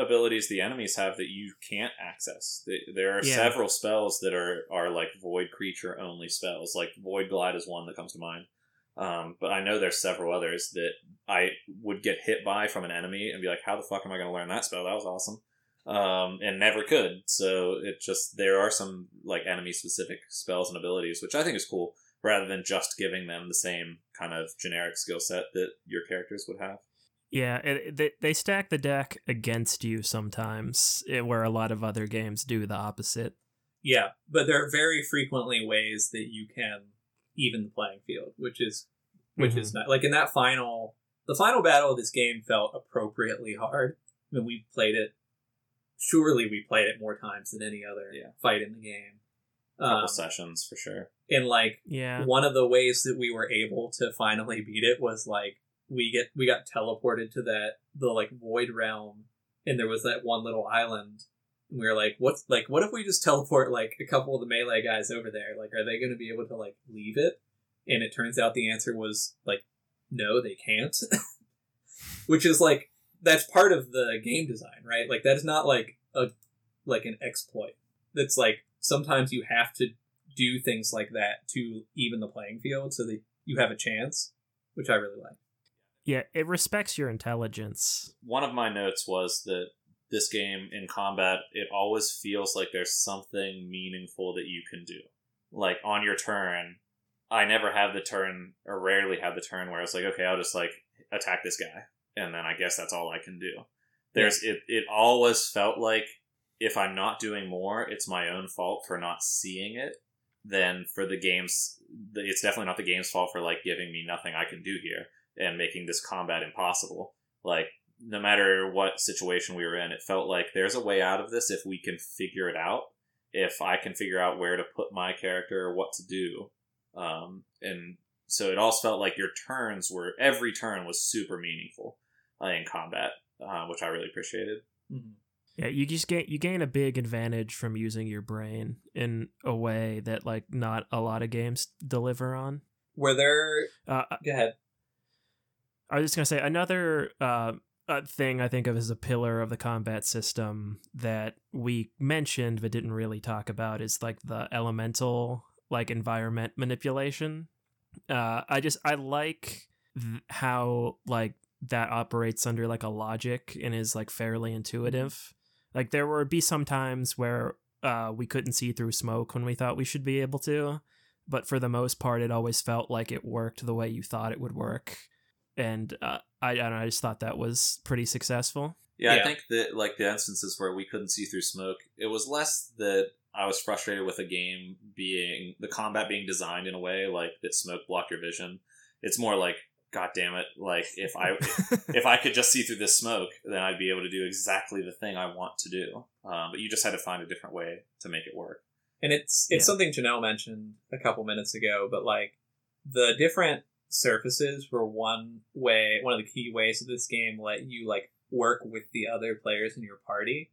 abilities the enemies have that you can't access. There are Yeah. several spells that are are like void creature only spells. Like void glide is one that comes to mind. Um, but I know there's several others that I would get hit by from an enemy and be like, "How the fuck am I going to learn that spell? That was awesome," um, and never could. So it just there are some like enemy specific spells and abilities, which I think is cool, rather than just giving them the same kind of generic skill set that your characters would have. Yeah, it, they they stack the deck against you sometimes, eh, where a lot of other games do the opposite. Yeah, but there are very frequently ways that you can even the playing field, which is which is not like in that final the final battle of this game felt appropriately hard. I mean, we played it. Surely, we played it more times than any other Yeah. fight in the game. couple Um, sessions for sure. and like Yeah, one of the ways that we were able to finally beat it was like we get we got teleported to that the like void realm and there was that one little island And we were like, what's like what if we just teleport like a couple of the melee guys over there? Like are they gonna be able to like leave it? And it turns out the answer was like no, they can't. Which is like that's part of the game design, right? Like that is not like a like an exploit. That's like sometimes you have to do things like that to even the playing field so that you have a chance, which I really like. Yeah, it respects your intelligence. One of my notes was that this game in combat, it always feels like there's something meaningful that you can do. Like on your turn, I never have the turn, or rarely have the turn where it's like, okay, I'll just like attack this guy, and then I guess that's all I can do. There's it. It always felt like if I'm not doing more, it's my own fault for not seeing it. Then for the game's, it's definitely not the game's fault for like giving me nothing I can do here and making this combat impossible. Like no matter what situation we were in, it felt like there's a way out of this if we can figure it out. If I can figure out where to put my character or what to do, um, and so it also felt like your turns were every turn was super meaningful in combat, uh, which I really appreciated. Mm-hmm. Yeah, you just gain you gain a big advantage from using your brain in a way that like not a lot of games deliver on. Were there? Uh, Go ahead. I was just gonna say another uh, uh, thing I think of as a pillar of the combat system that we mentioned but didn't really talk about is like the elemental like environment manipulation. Uh, I just I like th- how like that operates under like a logic and is like fairly intuitive. Like there would be some times where uh, we couldn't see through smoke when we thought we should be able to, but for the most part, it always felt like it worked the way you thought it would work, and uh, I, I don't know, I just thought that was pretty successful. Yeah, Yeah. I think that like the instances where we couldn't see through smoke, it was less that I was frustrated with a game being the combat being designed in a way like that smoke blocked your vision. It's more like, God damn it! Like if I if I could just see through this smoke, then I'd be able to do exactly the thing I want to do. Um, but you just had to find a different way to make it work. And it's it's Yeah. something Janelle mentioned a couple minutes ago, but like the different surfaces were one way, one of the key ways that this game let you like work with the other players in your party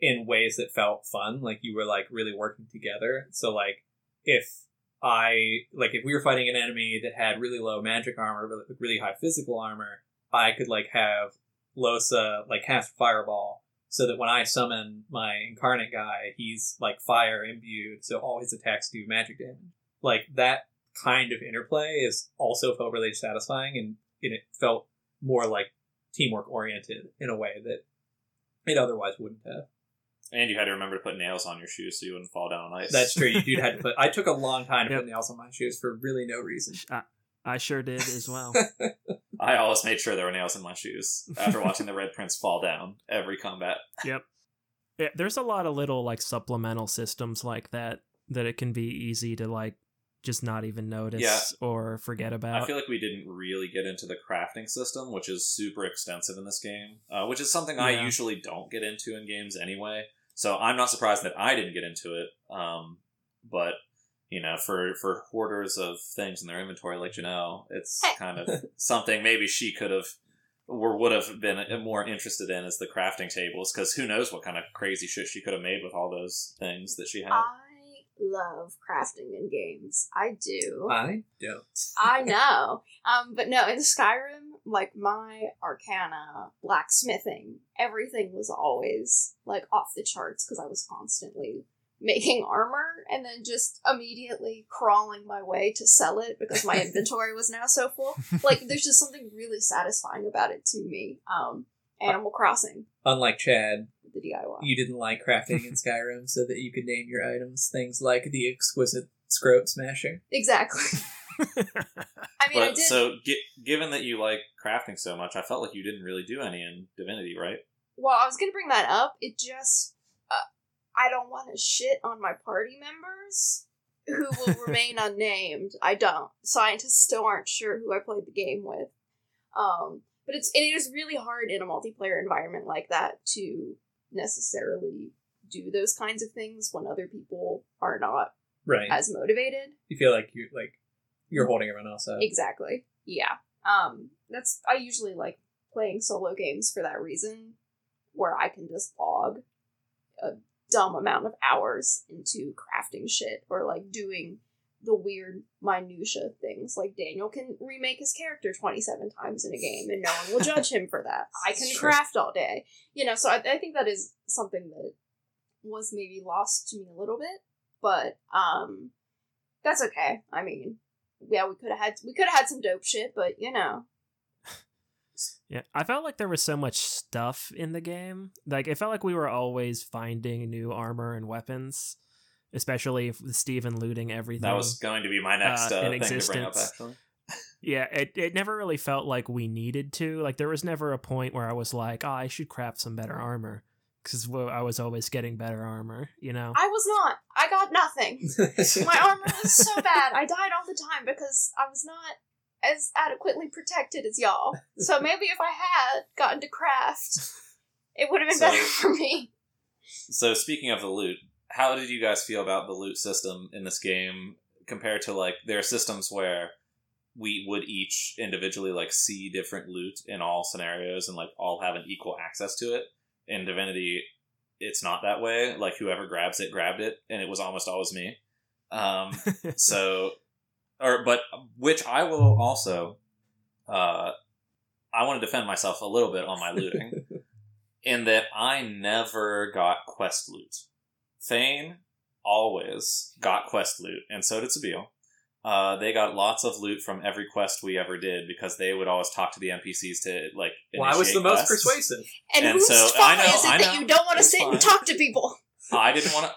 in ways that felt fun, like you were like really working together. So like if I like if we were fighting an enemy that had really low magic armor but really high physical armor, I could like have Lohse like cast fireball so that when I summon my incarnate guy, he's like fire imbued, so all his attacks do magic damage. Like that kind of interplay is also felt really satisfying, and, and it felt more like teamwork oriented in a way that it otherwise wouldn't have. And you had to remember to put nails on your shoes so you wouldn't fall down on ice. That's true. You do had to put. I took a long time to Yep. put nails on my shoes for really no reason. I sure did as well. I always made sure there were nails in my shoes after watching the Red Prince fall down every combat. Yeah, there's a lot of little like supplemental systems like that that it can be easy to like just not even notice Yeah. or forget about. I feel like we didn't really get into the crafting system, which is super extensive in this game, uh, which is something I usually don't get into in games anyway. So I'm not surprised that I didn't get into it. Um, but you know, for for hoarders of things in their inventory like Janelle, it's kind of something maybe she could have or would have been more interested in is the crafting tables because who knows what kind of crazy shit she could have made with all those things that she had. I love crafting in games. I do. I don't. I know. Um, but no, in Skyrim, like my arcana, blacksmithing, everything was always like off the charts because I was constantly making armor and then just immediately crawling my way to sell it because my inventory was now so full. Like there's just something really satisfying about it to me. Um, Animal Crossing, Unlike Chad, the DIY. you didn't like crafting in Skyrim so that you could name your items things like the exquisite scrote smasher. exactly. I mean, I did. so, gi- given that you like crafting so much, I felt like you didn't really do any in Divinity, right? Well, I was gonna bring that up. It just, uh, I don't want to shit on my party members who will remain unnamed. I don't. Scientists still aren't sure who I played the game with. Um, but it's it is really hard in a multiplayer environment like that to necessarily do those kinds of things when other people are not Right. as motivated. you feel like you like you're holding everyone else up. Exactly. Yeah. Um that's I usually like playing solo games for that reason where I can just log a dumb amount of hours into crafting shit or like doing the weird minutia things. Like Daniel can remake his character 27 times in a game and no one will judge him for that. I can Sure. craft all day. You know, so I, I think that is something that was maybe lost to me a little bit, but um that's okay. I mean, yeah, we could have had we could have had some dope shit, but you know. Yeah, I felt like there was so much stuff in the game. Like it felt like we were always finding new armor and weapons, especially with Steven looting everything. That was going to be my next Uh, uh, in thing to bring up. existence. Actually, Yeah, it, it never really felt like we needed to. Like there was never a point where I was like, oh, I should craft some better armor because I was always getting better armor. You know. I was not. I got nothing. My armor was so bad. I died all the time because I was not as adequately protected as y'all. So maybe if I had gotten to craft, it would have been So- better for me. so speaking of the loot, how did you guys feel about the loot system in this game compared to like there are systems where we would each individually like see different loot in all scenarios and like all have an equal access to it. In Divinity, it's not that way. Like whoever grabs it, grabbed it, and it was almost always me. Um, so or but which i will also uh i want to defend myself a little bit on my looting in that i never got quest loot Fane always got quest loot and so did Sebille. Uh, they got lots of loot from every quest we ever did because they would always talk to the NPCs to like. well, I was the initiate most quests. persuasive. And, And whose so, fault I know, is it I that know. you don't want to sit fine. and talk to people? I didn't want to.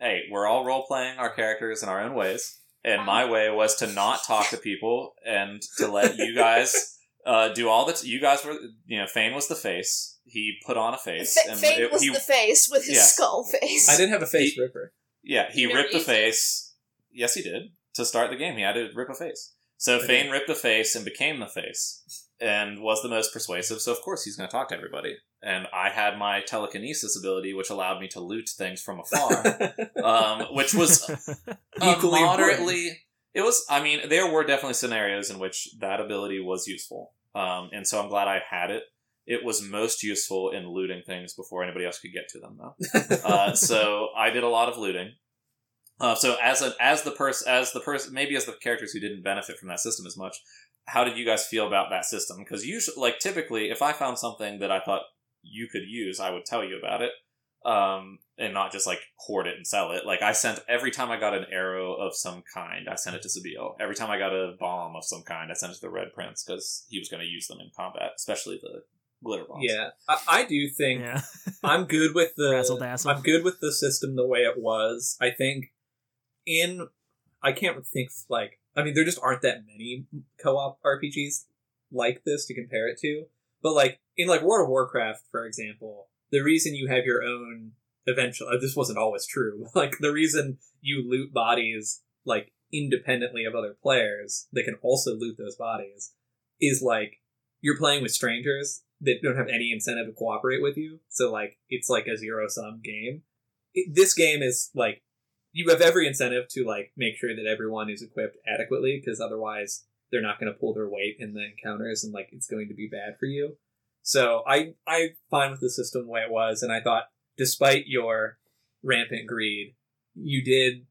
Hey, we're all role playing our characters in our own ways, and Um. my way was to not talk to people and to let you guys uh, do all that. You guys were, you know, Fane was the face. He put on a face, Fa- and Fate it- was he, the face with his yeah. skull face. I didn't have a face He- ripper. yeah, he You ripped the used it? face. Yes, he did. To start the game, he had to rip a face. So I Fane did. ripped a face and became the face, and was the most persuasive. So of course he's going to talk to everybody. And I had my telekinesis ability, which allowed me to loot things from afar. um, which was Equally moderately. It was. I mean, there were definitely scenarios in which that ability was useful, um, and so I'm glad I had it. It was most useful in looting things before anybody else could get to them, though. Uh, so I did a lot of looting. Uh, so as a as the person as the person maybe as the characters who didn't benefit from that system as much, how did you guys feel about that system? Because usually, like typically, if I found something that I thought you could use, I would tell you about it, um, and not just like hoard it and sell it. Like I sent every time I got an arrow of some kind, I sent it to Sebille. Every time I got a bomb of some kind, I sent it to the Red Prince because he was going to use them in combat, especially the glitter bombs. yeah, I, I do think yeah. I'm good with the Razzle dazzle. I'm good with the system the way it was. I think in I can't think like I mean there just aren't that many co-op RPGs like this to compare it to. But like in like World of Warcraft, for example, the reason you have your own eventually uh, this wasn't always true. Like the reason you loot bodies like independently of other players that can also loot those bodies is like you're playing with strangers that don't have any incentive to cooperate with you. So like it's like a zero sum game. It, this game is like you have every incentive to like make sure that everyone is equipped adequately because otherwise they're not going to pull their weight in the encounters and like it's going to be bad for you. So I I fine with the system the way it was, and I thought despite your rampant greed, you did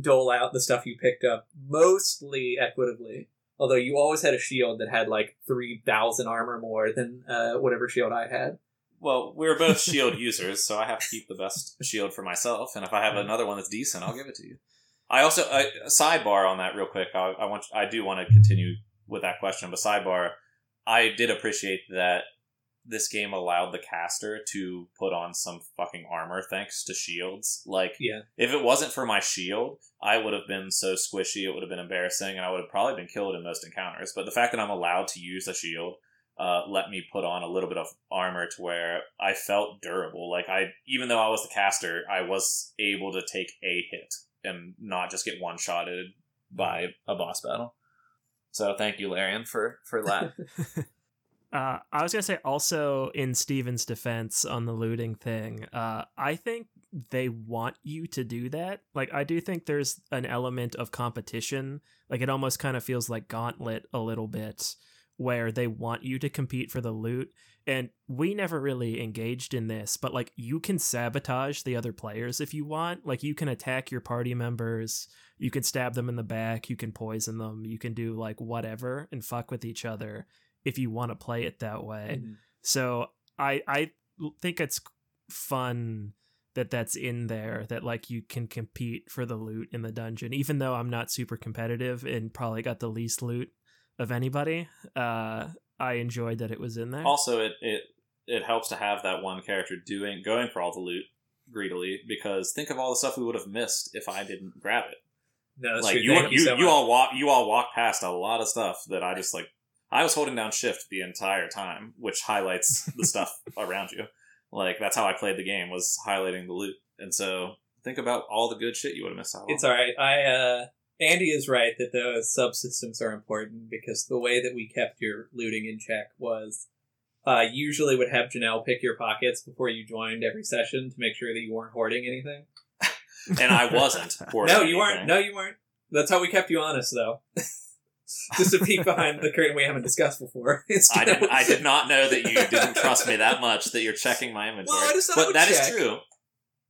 dole out the stuff you picked up mostly equitably. Although you always had a shield that had like three thousand armor more than uh, whatever shield I had. Well, we're both shield users, so I have to keep the best shield for myself. And if I have another one that's decent, I'll give it to you. I also a sidebar on that real quick. I, I want I do want to continue with that question, but sidebar. I did appreciate that this game allowed the caster to put on some fucking armor thanks to shields. Like, Yeah. if it wasn't for my shield, I would have been so squishy. It would have been embarrassing, and I would have probably been killed in most encounters. But the fact that I'm allowed to use a shield uh, let me put on a little bit of armor to where I felt durable. Like I, even though I was the caster, I was able to take a hit and not just get one shotted by a boss battle. So thank you, Larian, for for that. Uh, I was gonna say also in Steven's defense on the looting thing, uh, I think they want you to do that. Like I do think there's an element of competition. Like it almost kind of feels like Gauntlet a little bit, where they want you to compete for the loot. And we never really engaged in this but like you can sabotage the other players if you want. Like you can attack your party members. You can stab them in the back. You can poison them. You can do like whatever and fuck with each other if you want to play it that way Mhm. so i i think it's fun that that's in there that like you can compete for the loot in the dungeon even though i'm not super competitive and probably got the least loot of anybody uh i enjoyed that it was in there Also, it it it helps to have that one character doing going for all the loot greedily because think of all the stuff we would have missed if I didn't grab it. No, that's like true. you Thank you, so you all walk you all walk past a lot of stuff that I just like. I was holding down shift the entire time, which highlights the stuff around you. Like that's how I played the game was highlighting the loot. And so think about all the good shit you would have missed out on. It's all right. I uh, Andy is right that those subsystems are important because the way that we kept your looting in check was uh, usually would have Janelle pick your pockets before you joined every session to make sure that you weren't hoarding anything. and I wasn't. hoarding no, you weren't. No, you weren't. That's how we kept you honest, though. Just a peek behind the curtain we haven't discussed before. I did, I did not know that you didn't trust me that much that you're checking my inventory. Well, I just thought I but would that is check. true.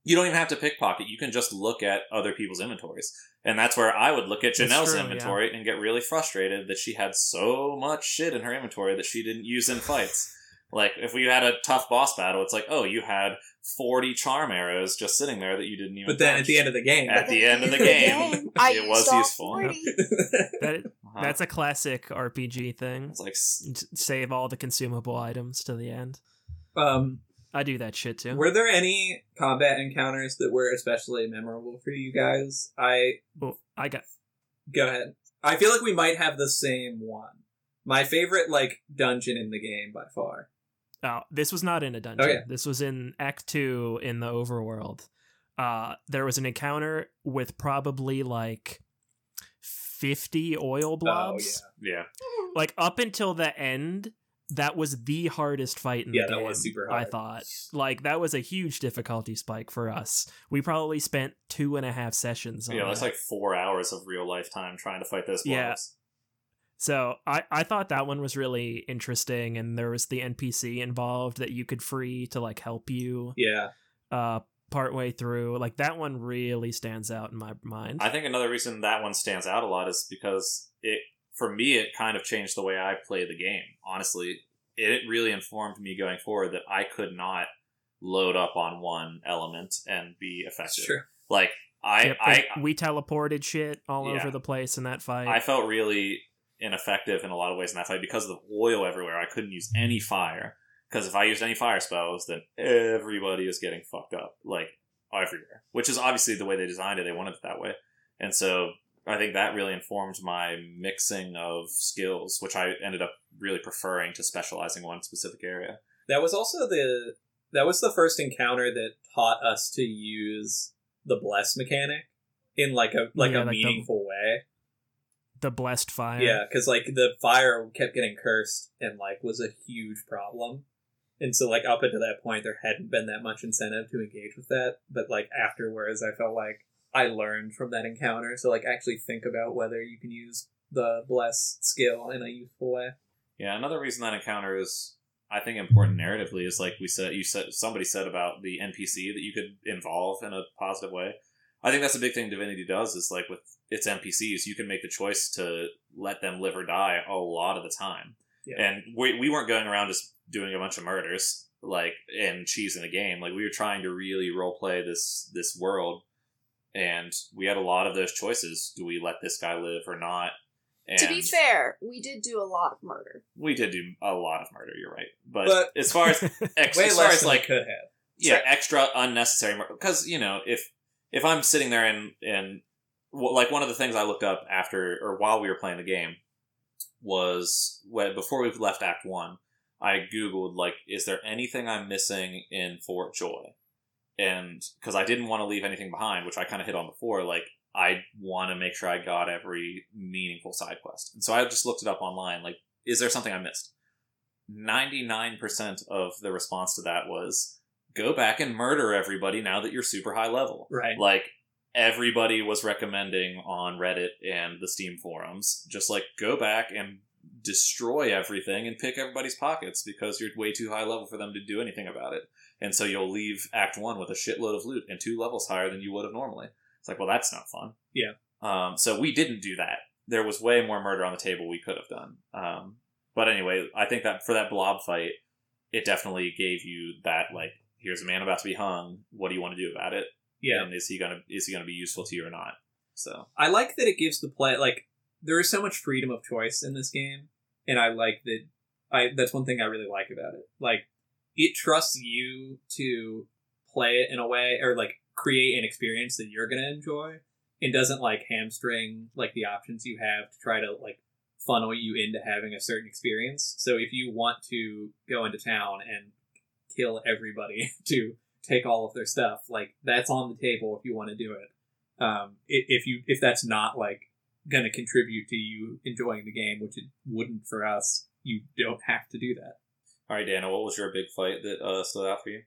You don't even have to pickpocket. You can just look at other people's inventories. And that's where I would look at That's Janelle's true, inventory and get really frustrated that she had so much shit in her inventory that she didn't use in fights. Like, if we had a tough boss battle, it's like, oh, you had 40 charm arrows just sitting there that you didn't even But then at the end of the game, At the end of the game, I it was useful. that, Uh-huh. that's a classic rpg thing It's like, s- S- save all the consumable items to the end um, i do that shit too were there any combat encounters that were especially memorable for you guys? I oh, i got Go ahead. I feel like we might have the same one. My favorite like dungeon in the game by far. Oh, this was not in a dungeon. Okay. This was in Act Two in the overworld. Uh, there was an encounter with probably like fifty oil blobs. yeah. Like up until the end, that was the hardest fight in Yeah, the game. Yeah, that was super hard. I thought like that was a huge difficulty spike for us. We probably spent two and a half sessions on Yeah, that's that. like four hours of real life time trying to fight those Yeah. Blobs. So I, I thought that one was really interesting, and there was the NPC involved that you could free to like help you Yeah. uh partway through. Like that one really stands out in my mind. I think another reason that one stands out a lot is because it, for me, it kind of changed the way I play the game. Honestly, it really informed me going forward that I could not load up on one element and be effective. true. Like I, Yep, I, we teleported shit all Yeah. over the place in that fight. I felt really ineffective in a lot of ways in that fight because of the oil everywhere. I couldn't use any fire because if I used any fire spells, then everybody is getting fucked up like everywhere. Which is obviously the way they designed it. They wanted it that way, and so I think that really informed my mixing of skills, which I ended up really preferring to specializing one specific area. That was also the that was the first encounter that taught us to use the bless mechanic in like a like Yeah, a like the- meaningful way. The blessed fire. Yeah, because like the fire kept getting cursed and like was a huge problem. And so like up until that point there hadn't been that much incentive to engage with that. But like afterwards I felt like I learned from that encounter. So like actually think about whether you can use the bless skill in a useful way. Yeah, another reason that encounter is, I think, important narratively is like we said, you said somebody said about the NPC that you could involve in a positive way. I think that's a big thing Divinity does is like with its NPCs, you can make the choice to let them live or die a lot of the time. Yeah. And we, we weren't going around just doing a bunch of murders like and cheesing the game. Like we were trying to really role play this this world, and we had a lot of those choices. Do we let this guy live or not? And To be fair, we did do a lot of murder. we did do a lot of murder. You're right, but, But- as far as ex- Way as far less as like could have. yeah, Sure. extra unnecessary murder because you know if if I'm sitting there and and well, like one of the things I looked up after or while we were playing the game was when before we left Act One, I googled like, is there anything I'm missing in Fort Joy? And because I didn't want to leave anything behind, which I kind of hit on before, like I want to make sure I got every meaningful side quest. And so I just looked it up online. Like, is there something I missed? 99% of the response to that was go back and murder everybody now that you're super high level. Right. Like, everybody was recommending on Reddit and the Steam forums, just like go back and destroy everything and pick everybody's pockets because you're way too high level for them to do anything about it. And so you'll leave Act One with a shitload of loot and two levels higher than you would have normally. It's like, well, that's not fun. Yeah. Um, so we didn't do that. There was way more murder on the table we could have done. Um, but anyway, I think that for that blob fight, it definitely gave you that like, here's a man about to be hung. What do you want to do about it? Yeah. And is he gonna is he gonna be useful to you or not? So I like that it gives the play like there is so much freedom of choice in this game, and I like that. I that's one thing I really like about it. Like it trusts you to play it in a way or like create an experience that you're gonna enjoy, and doesn't like hamstring like the options you have to try to like funnel you into having a certain experience. So if you want to go into town and kill everybody to take all of their stuff, like that's on the table if you want to do it um, if you if that's not like going to contribute to you enjoying the game, which it wouldn't for us, you don't have to do that. all right, Dana, what was your big fight that uh, stood out for you?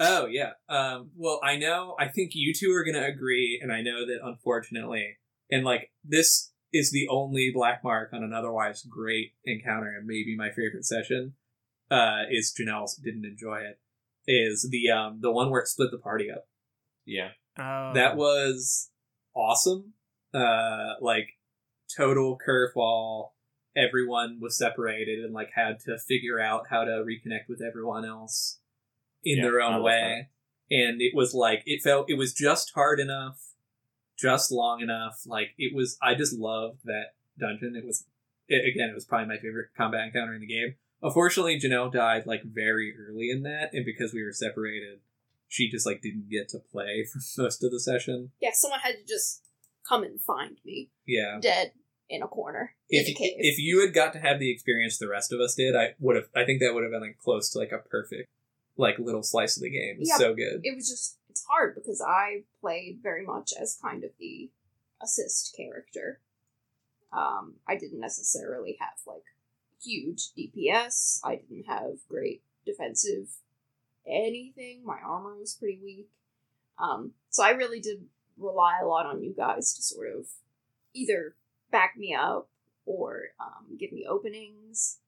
Oh yeah. Um, well, I know. I think you two are going to agree, and I know that unfortunately, and like this is the only black mark on an otherwise great encounter, and maybe my favorite session. Uh, is Janelle didn't enjoy it. Is the um the one where it split the party up. Yeah, Oh. that was awesome. Uh, like total curveball. Everyone was separated and like had to figure out how to reconnect with everyone else in Yeah, their own love way. And it was like it felt it was just hard enough, just long enough. Like it was. I just loved that dungeon. It was it, again. It was probably my favorite combat encounter in the game. Unfortunately, Janelle died like very early in that, and because we were separated, she just like didn't get to play for most of the session. Yeah, someone had to just come and find me Yeah. dead in a corner If in a cave. if you had got to have the experience the rest of us did, I would have. I think that would have been like close to like a perfect like little slice of the game. It was Yeah. so good. it was just it's hard because I played very much as kind of the assist character. Um, I didn't necessarily have like huge DPS. I didn't have great defensive anything. My armor was pretty weak. Um, so I really did rely a lot on you guys to sort of either back me up or um, give me openings,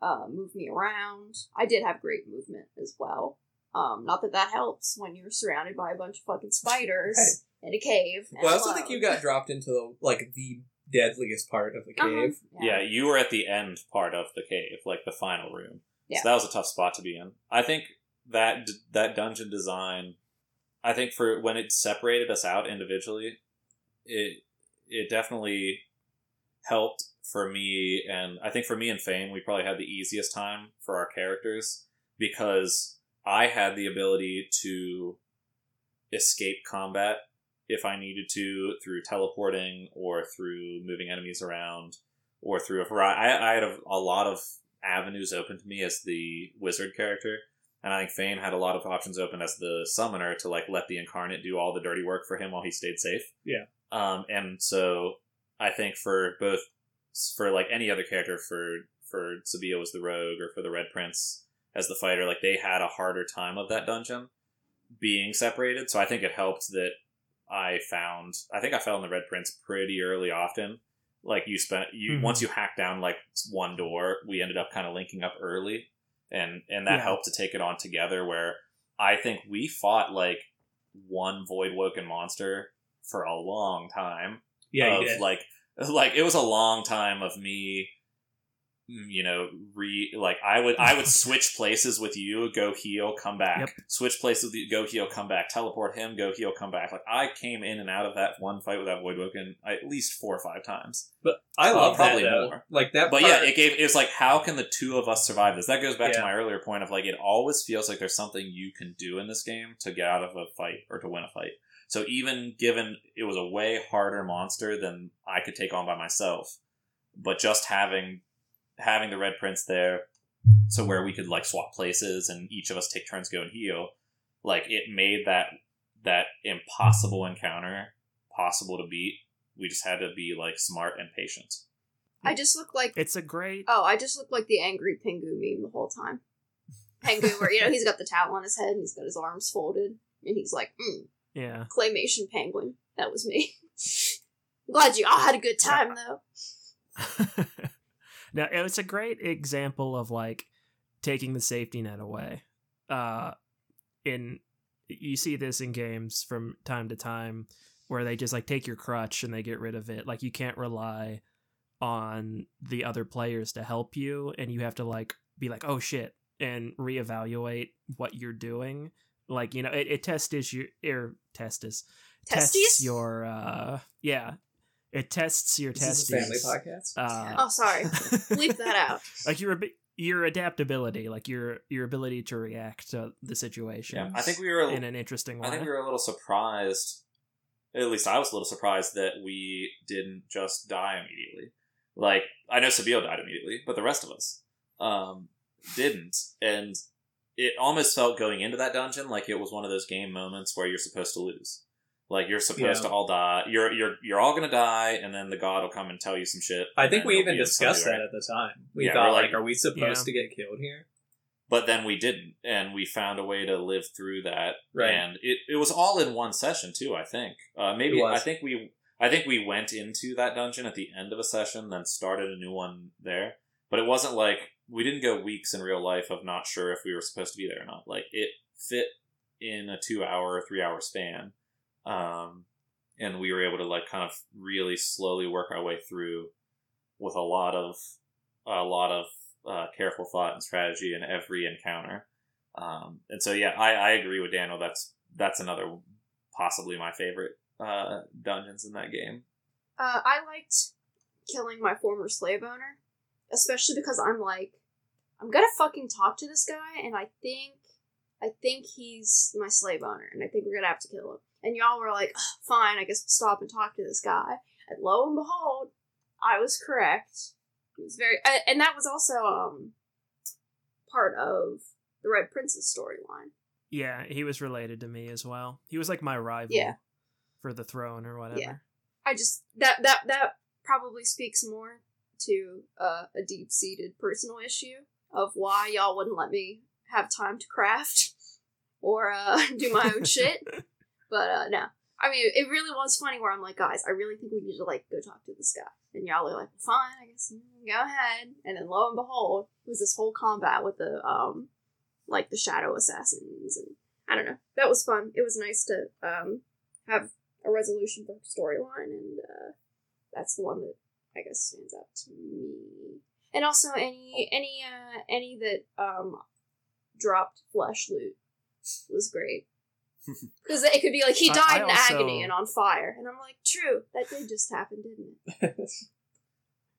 uh, move me around. I did have great movement as well. Um, not that that helps when you're surrounded by a bunch of fucking spiders in a cave. Well, I also alone. think you got dropped into the like the deadliest part of the Uh-huh, cave. yeah, you were at the end part of the cave, like the final room. Yeah. So that was a tough spot to be in. I think that that dungeon design, I think for when it separated us out individually, it it definitely helped for me, and I think for me and Fane, we probably had the easiest time for our characters because I had the ability to escape combat if I needed to through teleporting or through moving enemies around or through a variety. I, I had a, a lot of avenues open to me as the wizard character, and I think Fane had a lot of options open as the summoner to like let the incarnate do all the dirty work for him while he stayed safe. Yeah. Um, and so I think for both for like any other character for for Sebille was the rogue or for the Red Prince as the fighter, like they had a harder time of that dungeon being separated. So I think it helped that I found I think I fell in the Red Prince pretty early often. Like you spent you Mhm. once you hacked down like one door, we ended up kind of linking up early, and and that Yeah. helped to take it on together. Where I think we fought like one Voidwoken monster for a long time. Yeah, of like like it was a long time of me you know re like i would i would switch places with you go heal come back Yep. switch places with you go heal come back teleport him go heal come back like i came in and out of that one fight with that Voidwoken at least four or five times but I uh, love probably that more. Like that. but part, yeah, it gave it was like how can the two of us survive this? That goes back to my earlier point of like it always feels like there's something you can do in this game to get out of a fight or to win a fight. So even given it was a way harder monster than I could take on by myself, but just having having the Red Prince there, so where we could like swap places and each of us take turns go and heal, like it made that that impossible encounter possible to beat. We just had to be like smart and patient. I just look like It's a great. oh, I just look like the angry Pingu meme the whole time. Pingu, where you know he's got the towel on his head and he's got his arms folded and he's like, mm, Yeah. claymation penguin. That was me. Glad you all had a good time though. Now it's a great example of like taking the safety net away. Uh, in you see this in games from time to time where they just like take your crutch and they get rid of it. Like you can't rely on the other players to help you, and you have to like be like, oh shit, and reevaluate what you're doing. Like you know, it, it tests your er, testis tests your uh yeah it tests your This is a family podcast. uh, Oh, sorry. Leave that out. like your your adaptability like your your ability to react to the situation Yeah, I think we were. in an interesting way I think we were a little surprised. At least I was a little surprised that we didn't just die immediately. Like I know Sebille died immediately, but the rest of us um, didn't, and it almost felt going into that dungeon like it was one of those game moments where you're supposed to lose. Like you're supposed Yeah. to all die. You're you're you're all gonna die, and then the god will come and tell you some shit. I think we even discussed that at the time. We Yeah, thought, like, like- are we supposed Yeah. to get killed here? But then we didn't, and we found a way to live through that. Right. And it, it was all in one session too. I think. Uh, maybe I think we I think we went into that dungeon at the end of a session, then started a new one there. But it wasn't like we didn't go weeks in real life of not sure if we were supposed to be there or not. Like it fit in a two hour or three hour span, um, and we were able to like kind of really slowly work our way through with a lot of a lot of uh, careful thought and strategy in every encounter. Um, and so yeah, I, I agree with Daniel. That's that's another possibly my favorite uh, dungeons in that game. Uh, I liked killing my former slave owner, especially because I'm like, I'm gonna fucking talk to this guy, and I think, I think he's my slave owner, and I think we're gonna have to kill him. And y'all were like, "Ugh, fine, I guess we'll stop and talk to this guy. And lo and behold, I was correct. It was very, and that was also um part of the Red Prince's storyline. yeah he was related to me as well he was like my rival Yeah. for the throne or whatever Yeah. I just that that that probably speaks more to uh, a deep seated personal issue of why y'all wouldn't let me have time to craft or uh, do my own shit. But uh, no, I mean it really was funny where I'm like, guys, I really think we need to like go talk to this guy, and y'all are like, fine, I guess mm, go ahead. And then lo and behold, it was this whole combat with the um like the shadow assassins, and I don't know, that was fun. It was nice to um have a resolution for storyline, and uh, that's the one that I guess stands out to me. And also any any uh, any that um dropped flesh loot was great because it could be like he died I in also- agony and on fire, and I'm like, true, that did just happen, didn't it?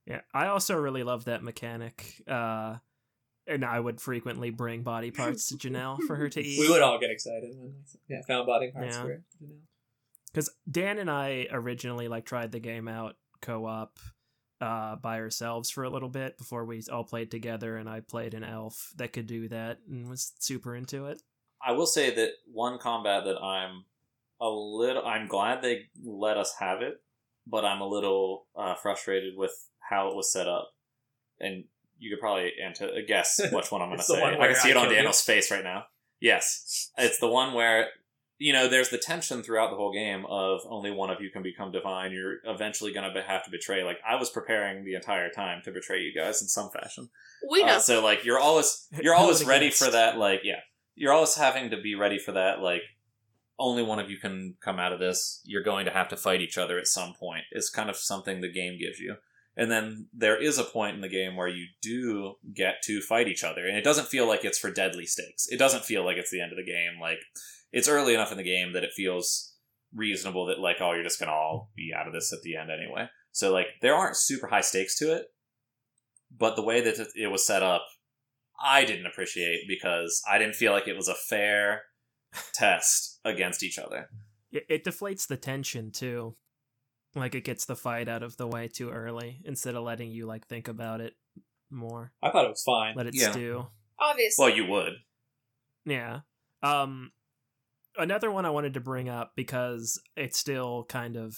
yeah i also really love that mechanic uh and i would frequently bring body parts to janelle for her to eat we would all get excited when we yeah, found body parts Yeah. for it. You know? because Dan and I originally like tried the game out co-op uh, by ourselves for a little bit before we all played together, and I played an elf that could do that and was super into it. I will say that one combat that I'm a little I'm glad they let us have it, but I'm a little uh, frustrated with how it was set up. And you could probably ante- guess which one I'm going to say. I can see I it on killed you. Daniel's face right now. Yes, it's the one where you know there's the tension throughout the whole game of only one of you can become divine. You're eventually going to have to betray. Like I was preparing the entire time to betray you guys in some fashion. We know. Uh, so like you're always you're always ready for that. Like yeah, you're always having to be ready for that. Like only one of you can come out of this. You're going to have to fight each other at some point. It's kind of something the game gives you. And then there is a point in the game where you do get to fight each other, and it doesn't feel like it's for deadly stakes. It doesn't feel like it's the end of the game. Like it's early enough in the game that it feels reasonable that like oh you're just gonna all be out of this at the end anyway. So like there aren't super high stakes to it, but the way that it was set up, I didn't appreciate because I didn't feel like it was a fair test against each other. It, it deflates the tension too. Like it gets the fight out of the way too early instead of letting you like think about it more. I thought it was fine. Let it Yeah. stew. Obviously. Well, you would. Yeah. Um another one I wanted to bring up because it still kind of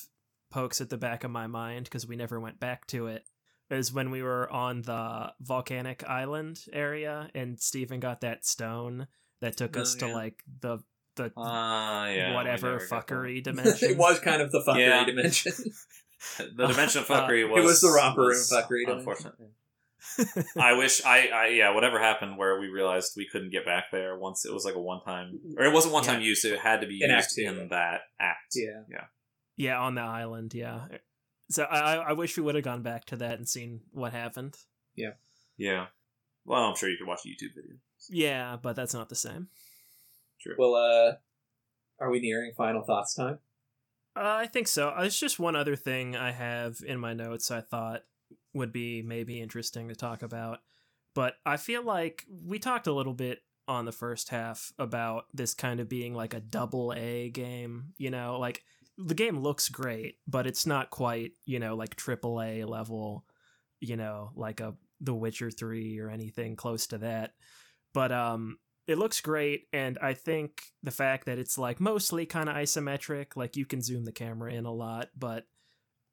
pokes at the back of my mind because we never went back to it is when we were on the volcanic island area and Stephen got that stone that took Oh, us to like the the Uh, yeah. whatever fuckery dimension. it was kind of the fuckery Yeah. dimension. The dimension of fuckery Uh, was. it was the romper room fuckery dimension. Unfortunately. I wish I, I yeah whatever happened where we realized we couldn't get back there once it was like a one time or it wasn't one time use it had to be In used Two. in that act. Yeah, Yeah. yeah, on the island. Yeah. So I, I- I wish we would have gone back to that and seen what happened. Yeah. Yeah. Well, I'm sure you could watch a YouTube video. Yeah, but that's not the same. True. Well, uh, are we nearing final thoughts time? Uh, I think so. Uh, There's just one other thing I have in my notes I thought would be maybe interesting to talk about. But I feel like we talked a little bit on the first half about this kind of being like a double A game. You know, like the game looks great, but it's not quite, you know, like triple A level, you know, like a The Witcher 3 or anything close to that. But um it looks great and i think the fact that it's like mostly kind of isometric like you can zoom the camera in a lot but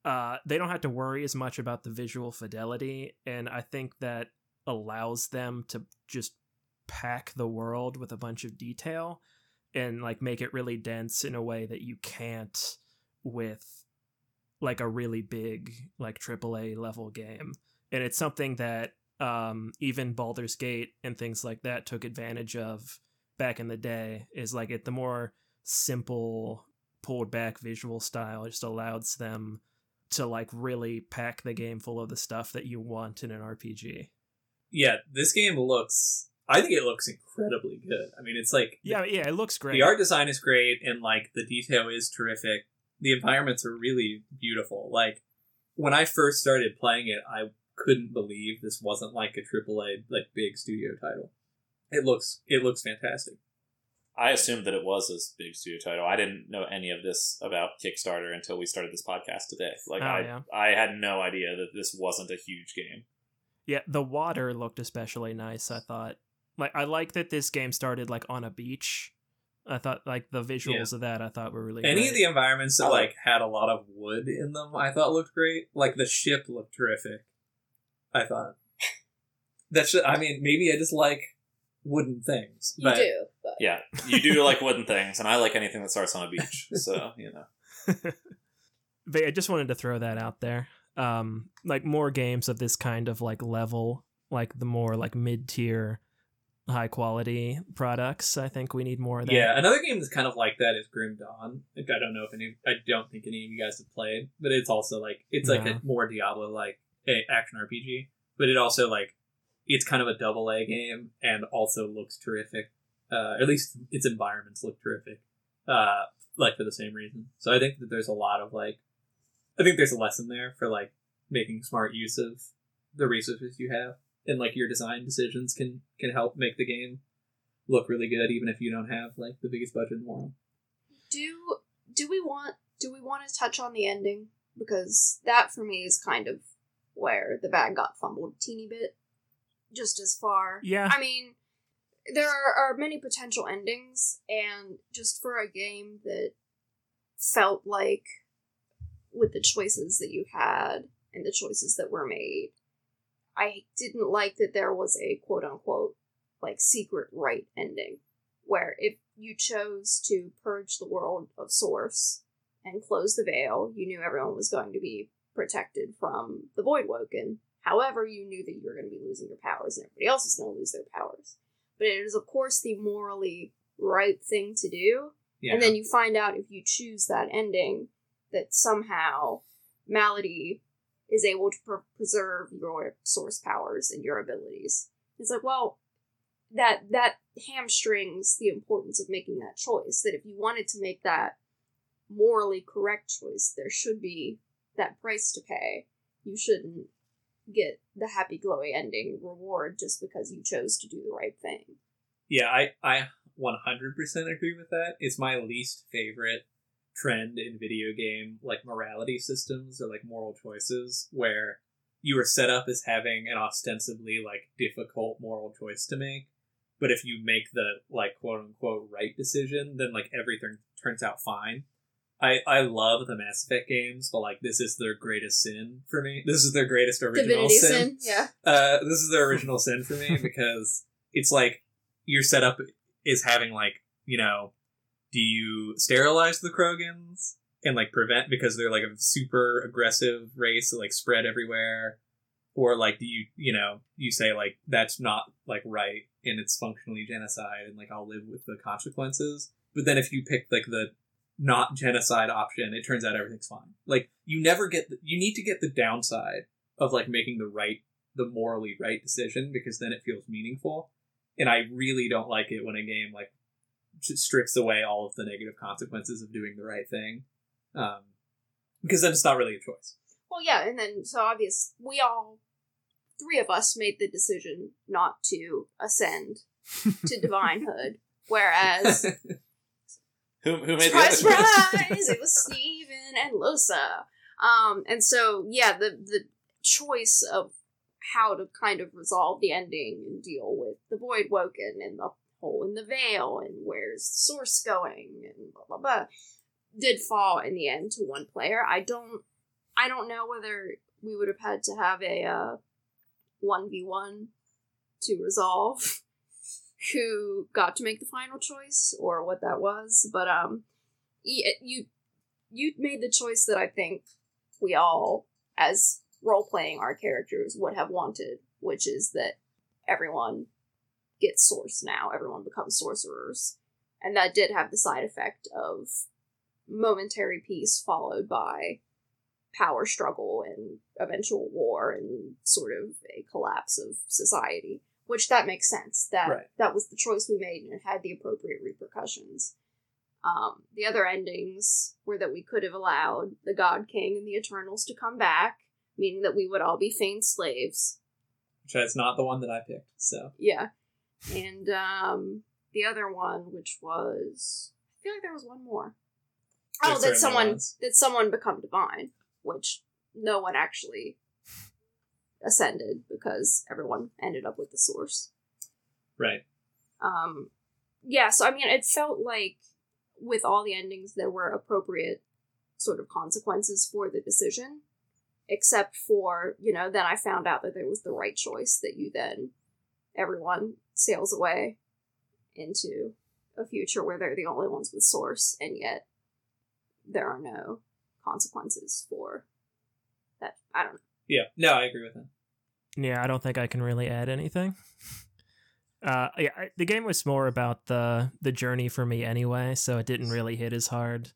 uh they don't have to worry as much about the visual fidelity and i think that allows them to just pack the world with a bunch of detail and like make it really dense in a way that you can't with like a really big like AAA level game and it's something that um, even Baldur's Gate and things like that took advantage of back in the day. Is like it the more simple, pulled back visual style just allows them to like really pack the game full of the stuff that you want in an RPG. Yeah, this game looks. I think it looks incredibly good. I mean, it's like Yeah, yeah, it looks great. the art design is great, and like the detail is terrific. The environments are really beautiful. Like when I first started playing it, I couldn't believe this wasn't like a AAA like big studio title. It looks it looks fantastic. I assumed that it was a big studio title. I didn't know any of this about Kickstarter until we started this podcast today. Like Oh, I, yeah. I had no idea that this wasn't a huge game. Yeah, the water looked especially nice, I thought. Like I like that this game started like on a beach. I thought like the visuals of that I thought were really Any great. of the environments that like- like had a lot of wood in them, I thought looked great. Like the ship looked terrific. I thought. That's just, I mean, maybe I just like wooden things. You but do, but Yeah, you do like wooden things, and I like anything that starts on a beach. So you know, but I just wanted to throw that out there. Um, like more games of this kind of like level, like the more like mid tier, high quality products. I think we need more of that. Yeah, another game that's kind of like that is Grim Dawn. Like, I don't know if any, I don't think any of you guys have played, but it's also like it's like No. a more Diablo like action RPG, but it also like it's kind of a double A game and also looks terrific. Uh, at least its environments look terrific. Uh, like for the same reason. So I think that there's a lot of like, I think there's a lesson there for like making smart use of the resources you have, and like your design decisions can can help make the game look really good, even if you don't have like the biggest budget in the world. do do we want do we want to touch on the ending because that for me is kind of where the bag got fumbled a teeny bit just as far Yeah. i mean there are, are many potential endings and just for a game that felt like with the choices that you had and the choices that were made i didn't like that there was a quote unquote like secret right ending where if you chose to purge the world of source and close the veil, you knew everyone was going to be protected from the Voidwoken. However, you knew that you were going to be losing your powers and everybody else is going to lose their powers. But it is, of course, the morally right thing to do. Yeah. And then you find out if you choose that ending that somehow Malady is able to pre- preserve your source powers and your abilities. It's like, well, that that hamstrings the importance of making that choice. That if you wanted to make that morally correct choice, there should be that price to pay. You shouldn't get the happy glowy ending reward just because you chose to do the right thing. Yeah, I I 100% agree with that. It's my least favorite trend in video game like morality systems or like moral choices where you are set up as having an ostensibly like difficult moral choice to make, but if you make the like quote unquote right decision, then like everything turns out fine. I, I love the Mass Effect games, but like this is their greatest sin for me. This is their greatest original sin. sin, yeah. Uh, this is their original sin for me because it's like your setup is having like you know, do you sterilize the Krogans and like prevent because they're like a super aggressive race that like spread everywhere, or like do you you know you say like that's not like right and it's functionally genocide and like I'll live with the consequences. But then if you pick like the not genocide option, it turns out everything's fine. Like you never get the, you need to get the downside of like making the right the morally right decision because then it feels meaningful. And I really don't like it when a game like strips away all of the negative consequences of doing the right thing. Um, because then it's not really a choice. Well, yeah, and then so obvious we all three of us made the decision not to ascend to divinehood, whereas Who who made surprise, the surprise, it was Steven and Lohse. Um, and so yeah, the the choice of how to kind of resolve the ending and deal with the Voidwoken and the hole in the veil and where's the source going and blah blah blah did fall in the end to one player. I don't I don't know whether we would have had to have a uh one v one to resolve who got to make the final choice or what that was, but um you you made the choice that I think we all as role playing our characters would have wanted, which is that everyone gets source now, everyone becomes sorcerers. And that did have the side effect of momentary peace followed by power struggle and eventual war and sort of a collapse of society which that makes sense that Right. that was the choice we made and it had the appropriate repercussions um, the other endings were that we could have allowed the god king and the eternals to come back meaning that we would all be feigned slaves Which is not the one that I picked. So yeah and um, the other one which was i feel like there was one more. Oh that someone that someone become divine which no one actually ascended because everyone ended up with the source. Right. um yeah so i mean it felt like with all the endings there were appropriate sort of consequences for the decision except for you know then i found out that there was the right choice that you then everyone sails away into a future where they're the only ones with source and yet there are no consequences for that i don't know Yeah. No, I agree with him. Yeah, I don't think I can really add anything. Uh, yeah, I, the game was more about the the journey for me anyway, so it didn't really hit as hard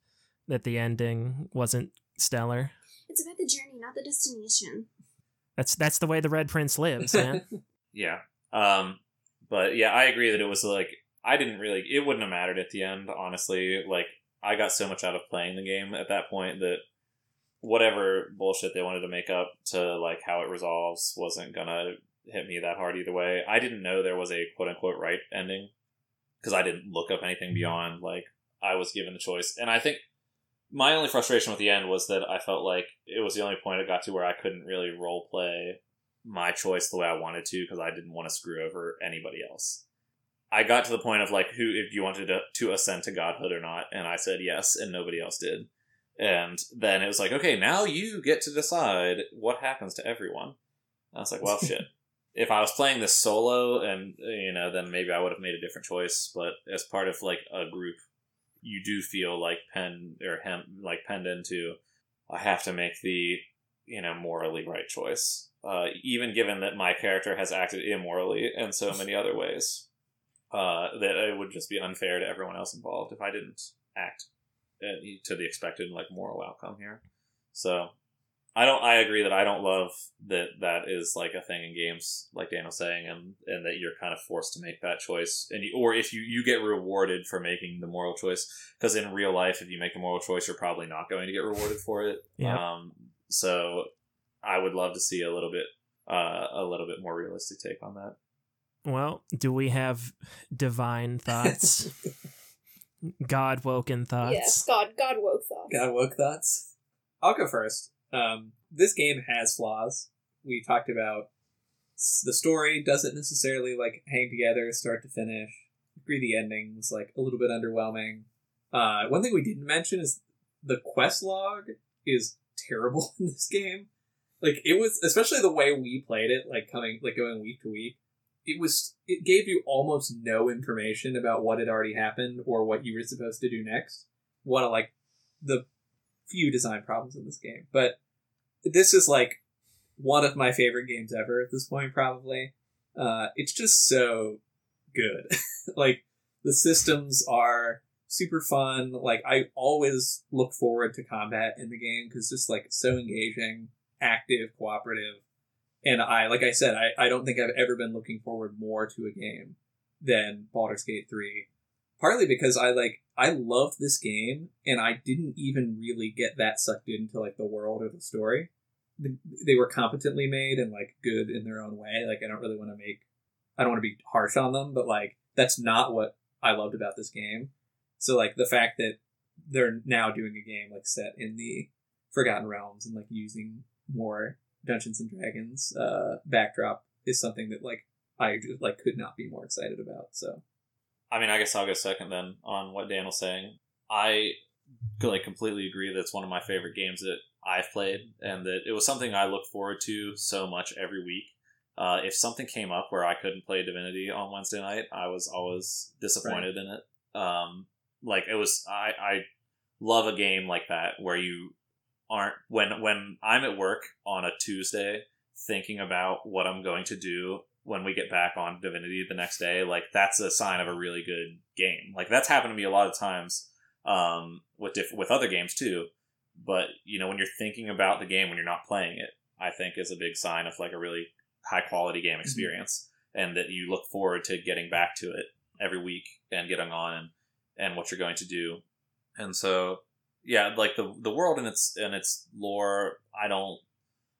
that the ending wasn't stellar. it's about the journey not the destination That's that's the way the Red Prince lives, man. Yeah. Um, but yeah, I agree that it was like I didn't really. It wouldn't have mattered at the end, honestly. Like I got so much out of playing the game at that point that whatever bullshit they wanted to make up to like how it resolves wasn't gonna hit me that hard either way. I didn't know there was a quote unquote right ending because I didn't look up anything beyond like I was given the choice, and I think my only frustration with the end was that I felt like it was the only point it got to where I couldn't really role play my choice the way I wanted to because I didn't want to screw over anybody else. I got to the point of like who if you wanted to, to ascend to godhood or not, and I said yes, and nobody else did. And then it was like, okay, now you get to decide what happens to everyone. I was like, well, shit. If I was playing this solo, and you know, then maybe I would have made a different choice. But as part of like a group, you do feel like pen or hem like penned into. I have to make the you know morally right choice, uh, even given that my character has acted immorally in so many other ways. Uh, that it would just be unfair to everyone else involved if I didn't act to the expected like moral outcome here. So I don't. I agree that I don't love that that is like a thing in games, like Dan was saying, and and that you're kind of forced to make that choice, and you, or if you you get rewarded for making the moral choice, because in real life, if you make a moral choice, you're probably not going to get rewarded for it. Yeah. Um. So I would love to see a little bit, uh, a little bit more realistic take on that. well, do we have divine thoughts? Godwoken thoughts? yes god god woke thoughts God woke thoughts. I'll go first. Um, this game has flaws. We talked about the story doesn't necessarily like hang together start to finish. I agree the ending was like a little bit underwhelming. Uh, one thing we didn't mention is the quest log is terrible in this game. Like it was, especially the way we played it, like coming, like going week to week. It was, it gave you almost no information about what had already happened or what you were supposed to do next. One of like the few design problems in this game. But this is like one of my favorite games ever at this point, probably. Uh, it's just so good. like the systems are super fun. Like I always look forward to combat in the game because it's just like so engaging, active, cooperative. And I, like I said, I, I don't think I've ever been looking forward more to a game than Baldur's Gate 3. Partly because I like I loved this game and I didn't even really get that sucked into like the world or the story. They were competently made and like good in their own way. Like I don't really want to make I don't want to be harsh on them, but like that's not what I loved about this game. So like the fact that they're now doing a game like set in the Forgotten Realms and like using more Dungeons and Dragons uh, backdrop is something that like I just like could not be more excited about. So, I mean, I guess I'll go second then on what Dan was saying. I like completely agree that it's one of my favorite games that I've played, and that it was something I look forward to so much every week. Uh, if something came up where I couldn't play Divinity on Wednesday night, I was always disappointed right. in it. Um, like it was, I I love a game like that where you aren't when when I'm at work on a Tuesday thinking about what I'm going to do when we get back on Divinity the next day, like that's a sign of a really good game. Like that's happened to me a lot of times um, with diff- with other games too. But you know, when you're thinking about the game when you're not playing it, I think is a big sign of like a really high quality game mm-hmm. experience, mm-hmm. and that you look forward to getting back to it every week and getting on and and what you're going to do. And so, yeah, like the the world and its and its lore, I don't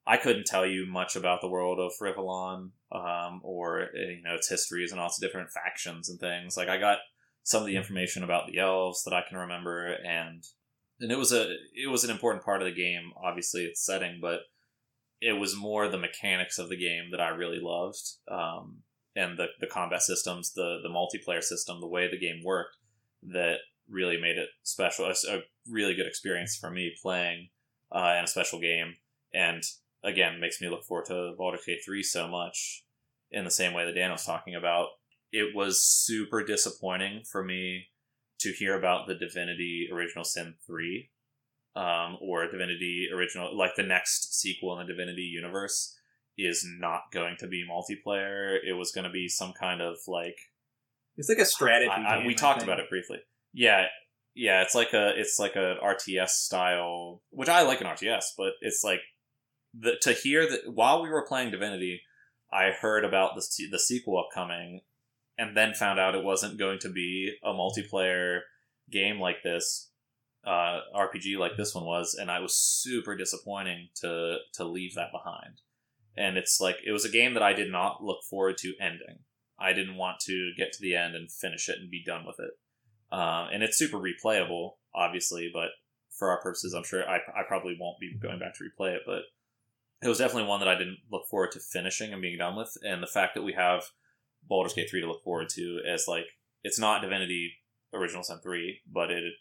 I couldn't tell you much about the world of Rivellon, um, or eh, you know its histories and all its different factions and things. Like I got some of the information about the elves that I can remember, and and it was a it was an important part of the game. Obviously, its setting, but it was more the mechanics of the game that I really loved, um, and the the combat systems, the the multiplayer system, the way the game worked, that really made it special. A, a really good experience for me playing uh, in a special game, and again makes me look forward to Baldur's Gate 3 so much in the same way that Dan was talking about. It was super disappointing for me to hear about the Divinity Original Sin 3 um, or Divinity Original, like the next sequel in the Divinity universe is not going to be multiplayer. It was going to be some kind of like. It's like a strategy. I, I, we talked about it briefly. Yeah, yeah. It's like a it's like a RTS style, which I like an RTS, but it's like the, to hear that while we were playing Divinity, I heard about the the sequel upcoming, and then found out it wasn't going to be a multiplayer game like this, uh, RPG like this one was, and I was super disappointing to to leave that behind. And it's like it was a game that I did not look forward to ending. I didn't want to get to the end and finish it and be done with it. Uh, and it's super replayable, obviously, but for our purposes, I'm sure I, I probably won't be going back to replay it. But it was definitely one that I didn't look forward to finishing and being done with. And the fact that we have Baldur's Gate 3 to look forward to as like it's not Divinity Original Sin 3, but it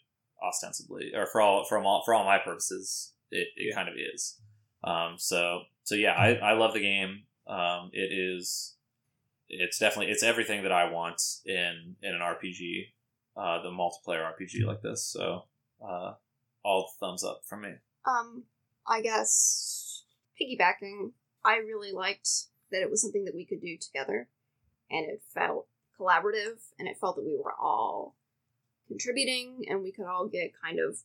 ostensibly or for all from all for all my purposes, it, it kind of is. Um, so so yeah, I, I love the game. Um, it is it's definitely it's everything that I want in in an RPG, uh, the multiplayer RPG like this. So uh, all thumbs up from me. Um, I guess piggybacking, I really liked that it was something that we could do together, and it felt collaborative, and it felt that we were all contributing, and we could all get kind of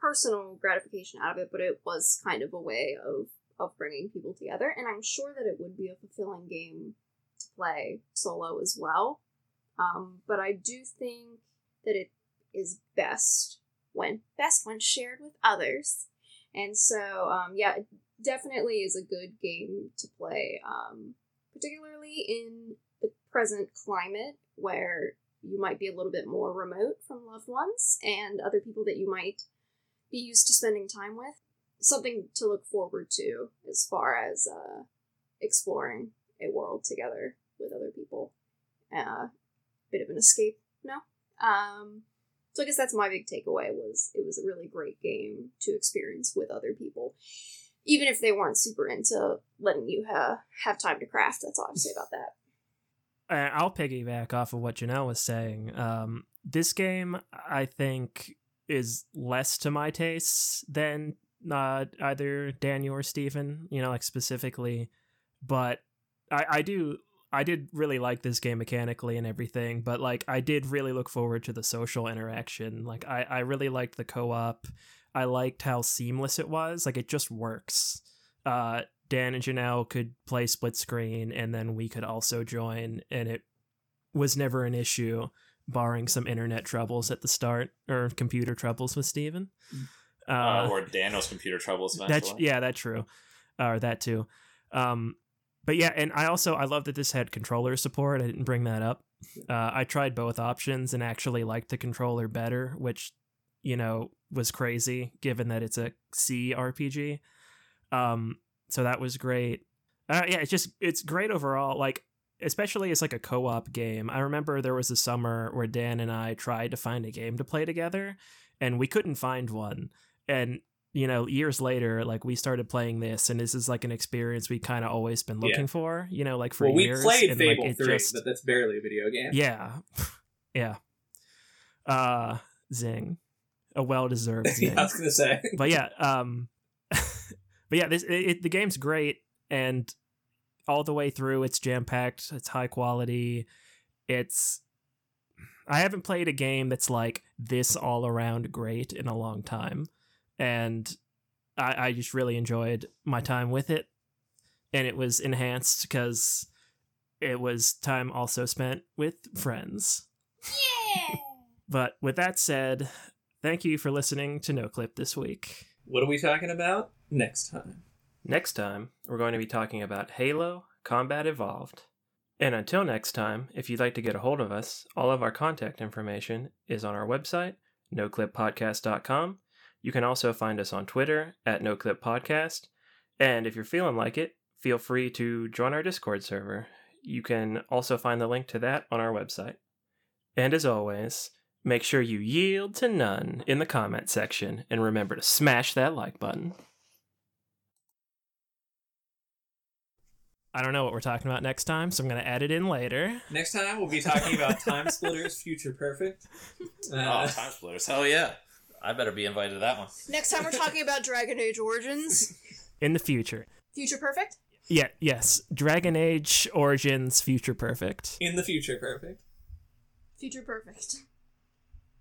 personal gratification out of it. But it was kind of a way of of bringing people together, and I'm sure that it would be a fulfilling game to play solo as well. Um, but I do think that it is best when best when shared with others. And so, um, yeah, it definitely is a good game to play, um, particularly in the present climate where you might be a little bit more remote from loved ones and other people that you might be used to spending time with. Something to look forward to as far as uh, exploring a world together with other people. Uh, bit of an escape, no? Um, so I guess that's my big takeaway was it was a really great game to experience with other people even if they weren't super into letting you uh, have time to craft. That's all I have to say about that. I'll piggyback off of what Janelle was saying. Um, this game, I think, is less to my tastes than uh, either Daniel or Stephen. you know, like specifically, but I, I do I did really like this game mechanically and everything, but like I did really look forward to the social interaction. Like I, I really liked the co-op. I liked how seamless it was. Like it just works. Uh Dan and Janelle could play split screen and then we could also join and it was never an issue, barring some internet troubles at the start or computer troubles with Steven. Uh, or Daniel's computer troubles that's yeah, that's true. Or that too. Um but yeah, and I also I love that this had controller support. I didn't bring that up. Uh, I tried both options and actually liked the controller better, which you know was crazy given that it's a C RPG. Um, so that was great. Uh, yeah, it's just it's great overall. Like especially it's like a co-op game. I remember there was a summer where Dan and I tried to find a game to play together, and we couldn't find one. And you know, years later, like we started playing this, and this is like an experience we kind of always been looking Yeah. for. You know, like for well, we played and, Fable like, Three, just- but that's barely a video game. yeah, yeah. Uh, zing, a well-deserved zing. yeah, I was gonna say. but yeah, um, but yeah, this it, it, the game's great, and all the way through, it's jam-packed. It's high quality. It's I haven't played a game that's like this all around great in a long time, and I, I just really enjoyed my time with it, and it was enhanced because it was time also spent with friends. Yeah. But with that said, thank you for listening to No Clip this week. What are we talking about next time? Next time, we're going to be talking about Halo Combat Evolved. And until next time, if you'd like to get a hold of us, all of our contact information is on our website, noclippodcast.com. You can also find us on Twitter at NoClip Podcast. And if you're feeling like it, feel free to join our Discord server. You can also find the link to that on our website. And as always, make sure you yield to none in the comment section and remember to smash that like button. I don't know what we're talking about next time, so I'm going to add it in later. Next time we'll be talking about Time Splitters Future Perfect. Oh, Uh, time splitters. Hell yeah. I better be invited to that one. Next time we're talking about Dragon Age Origins. In the future. Future Perfect? Yeah, yes. Dragon Age Origins Future Perfect. in the future perfect. Future Perfect.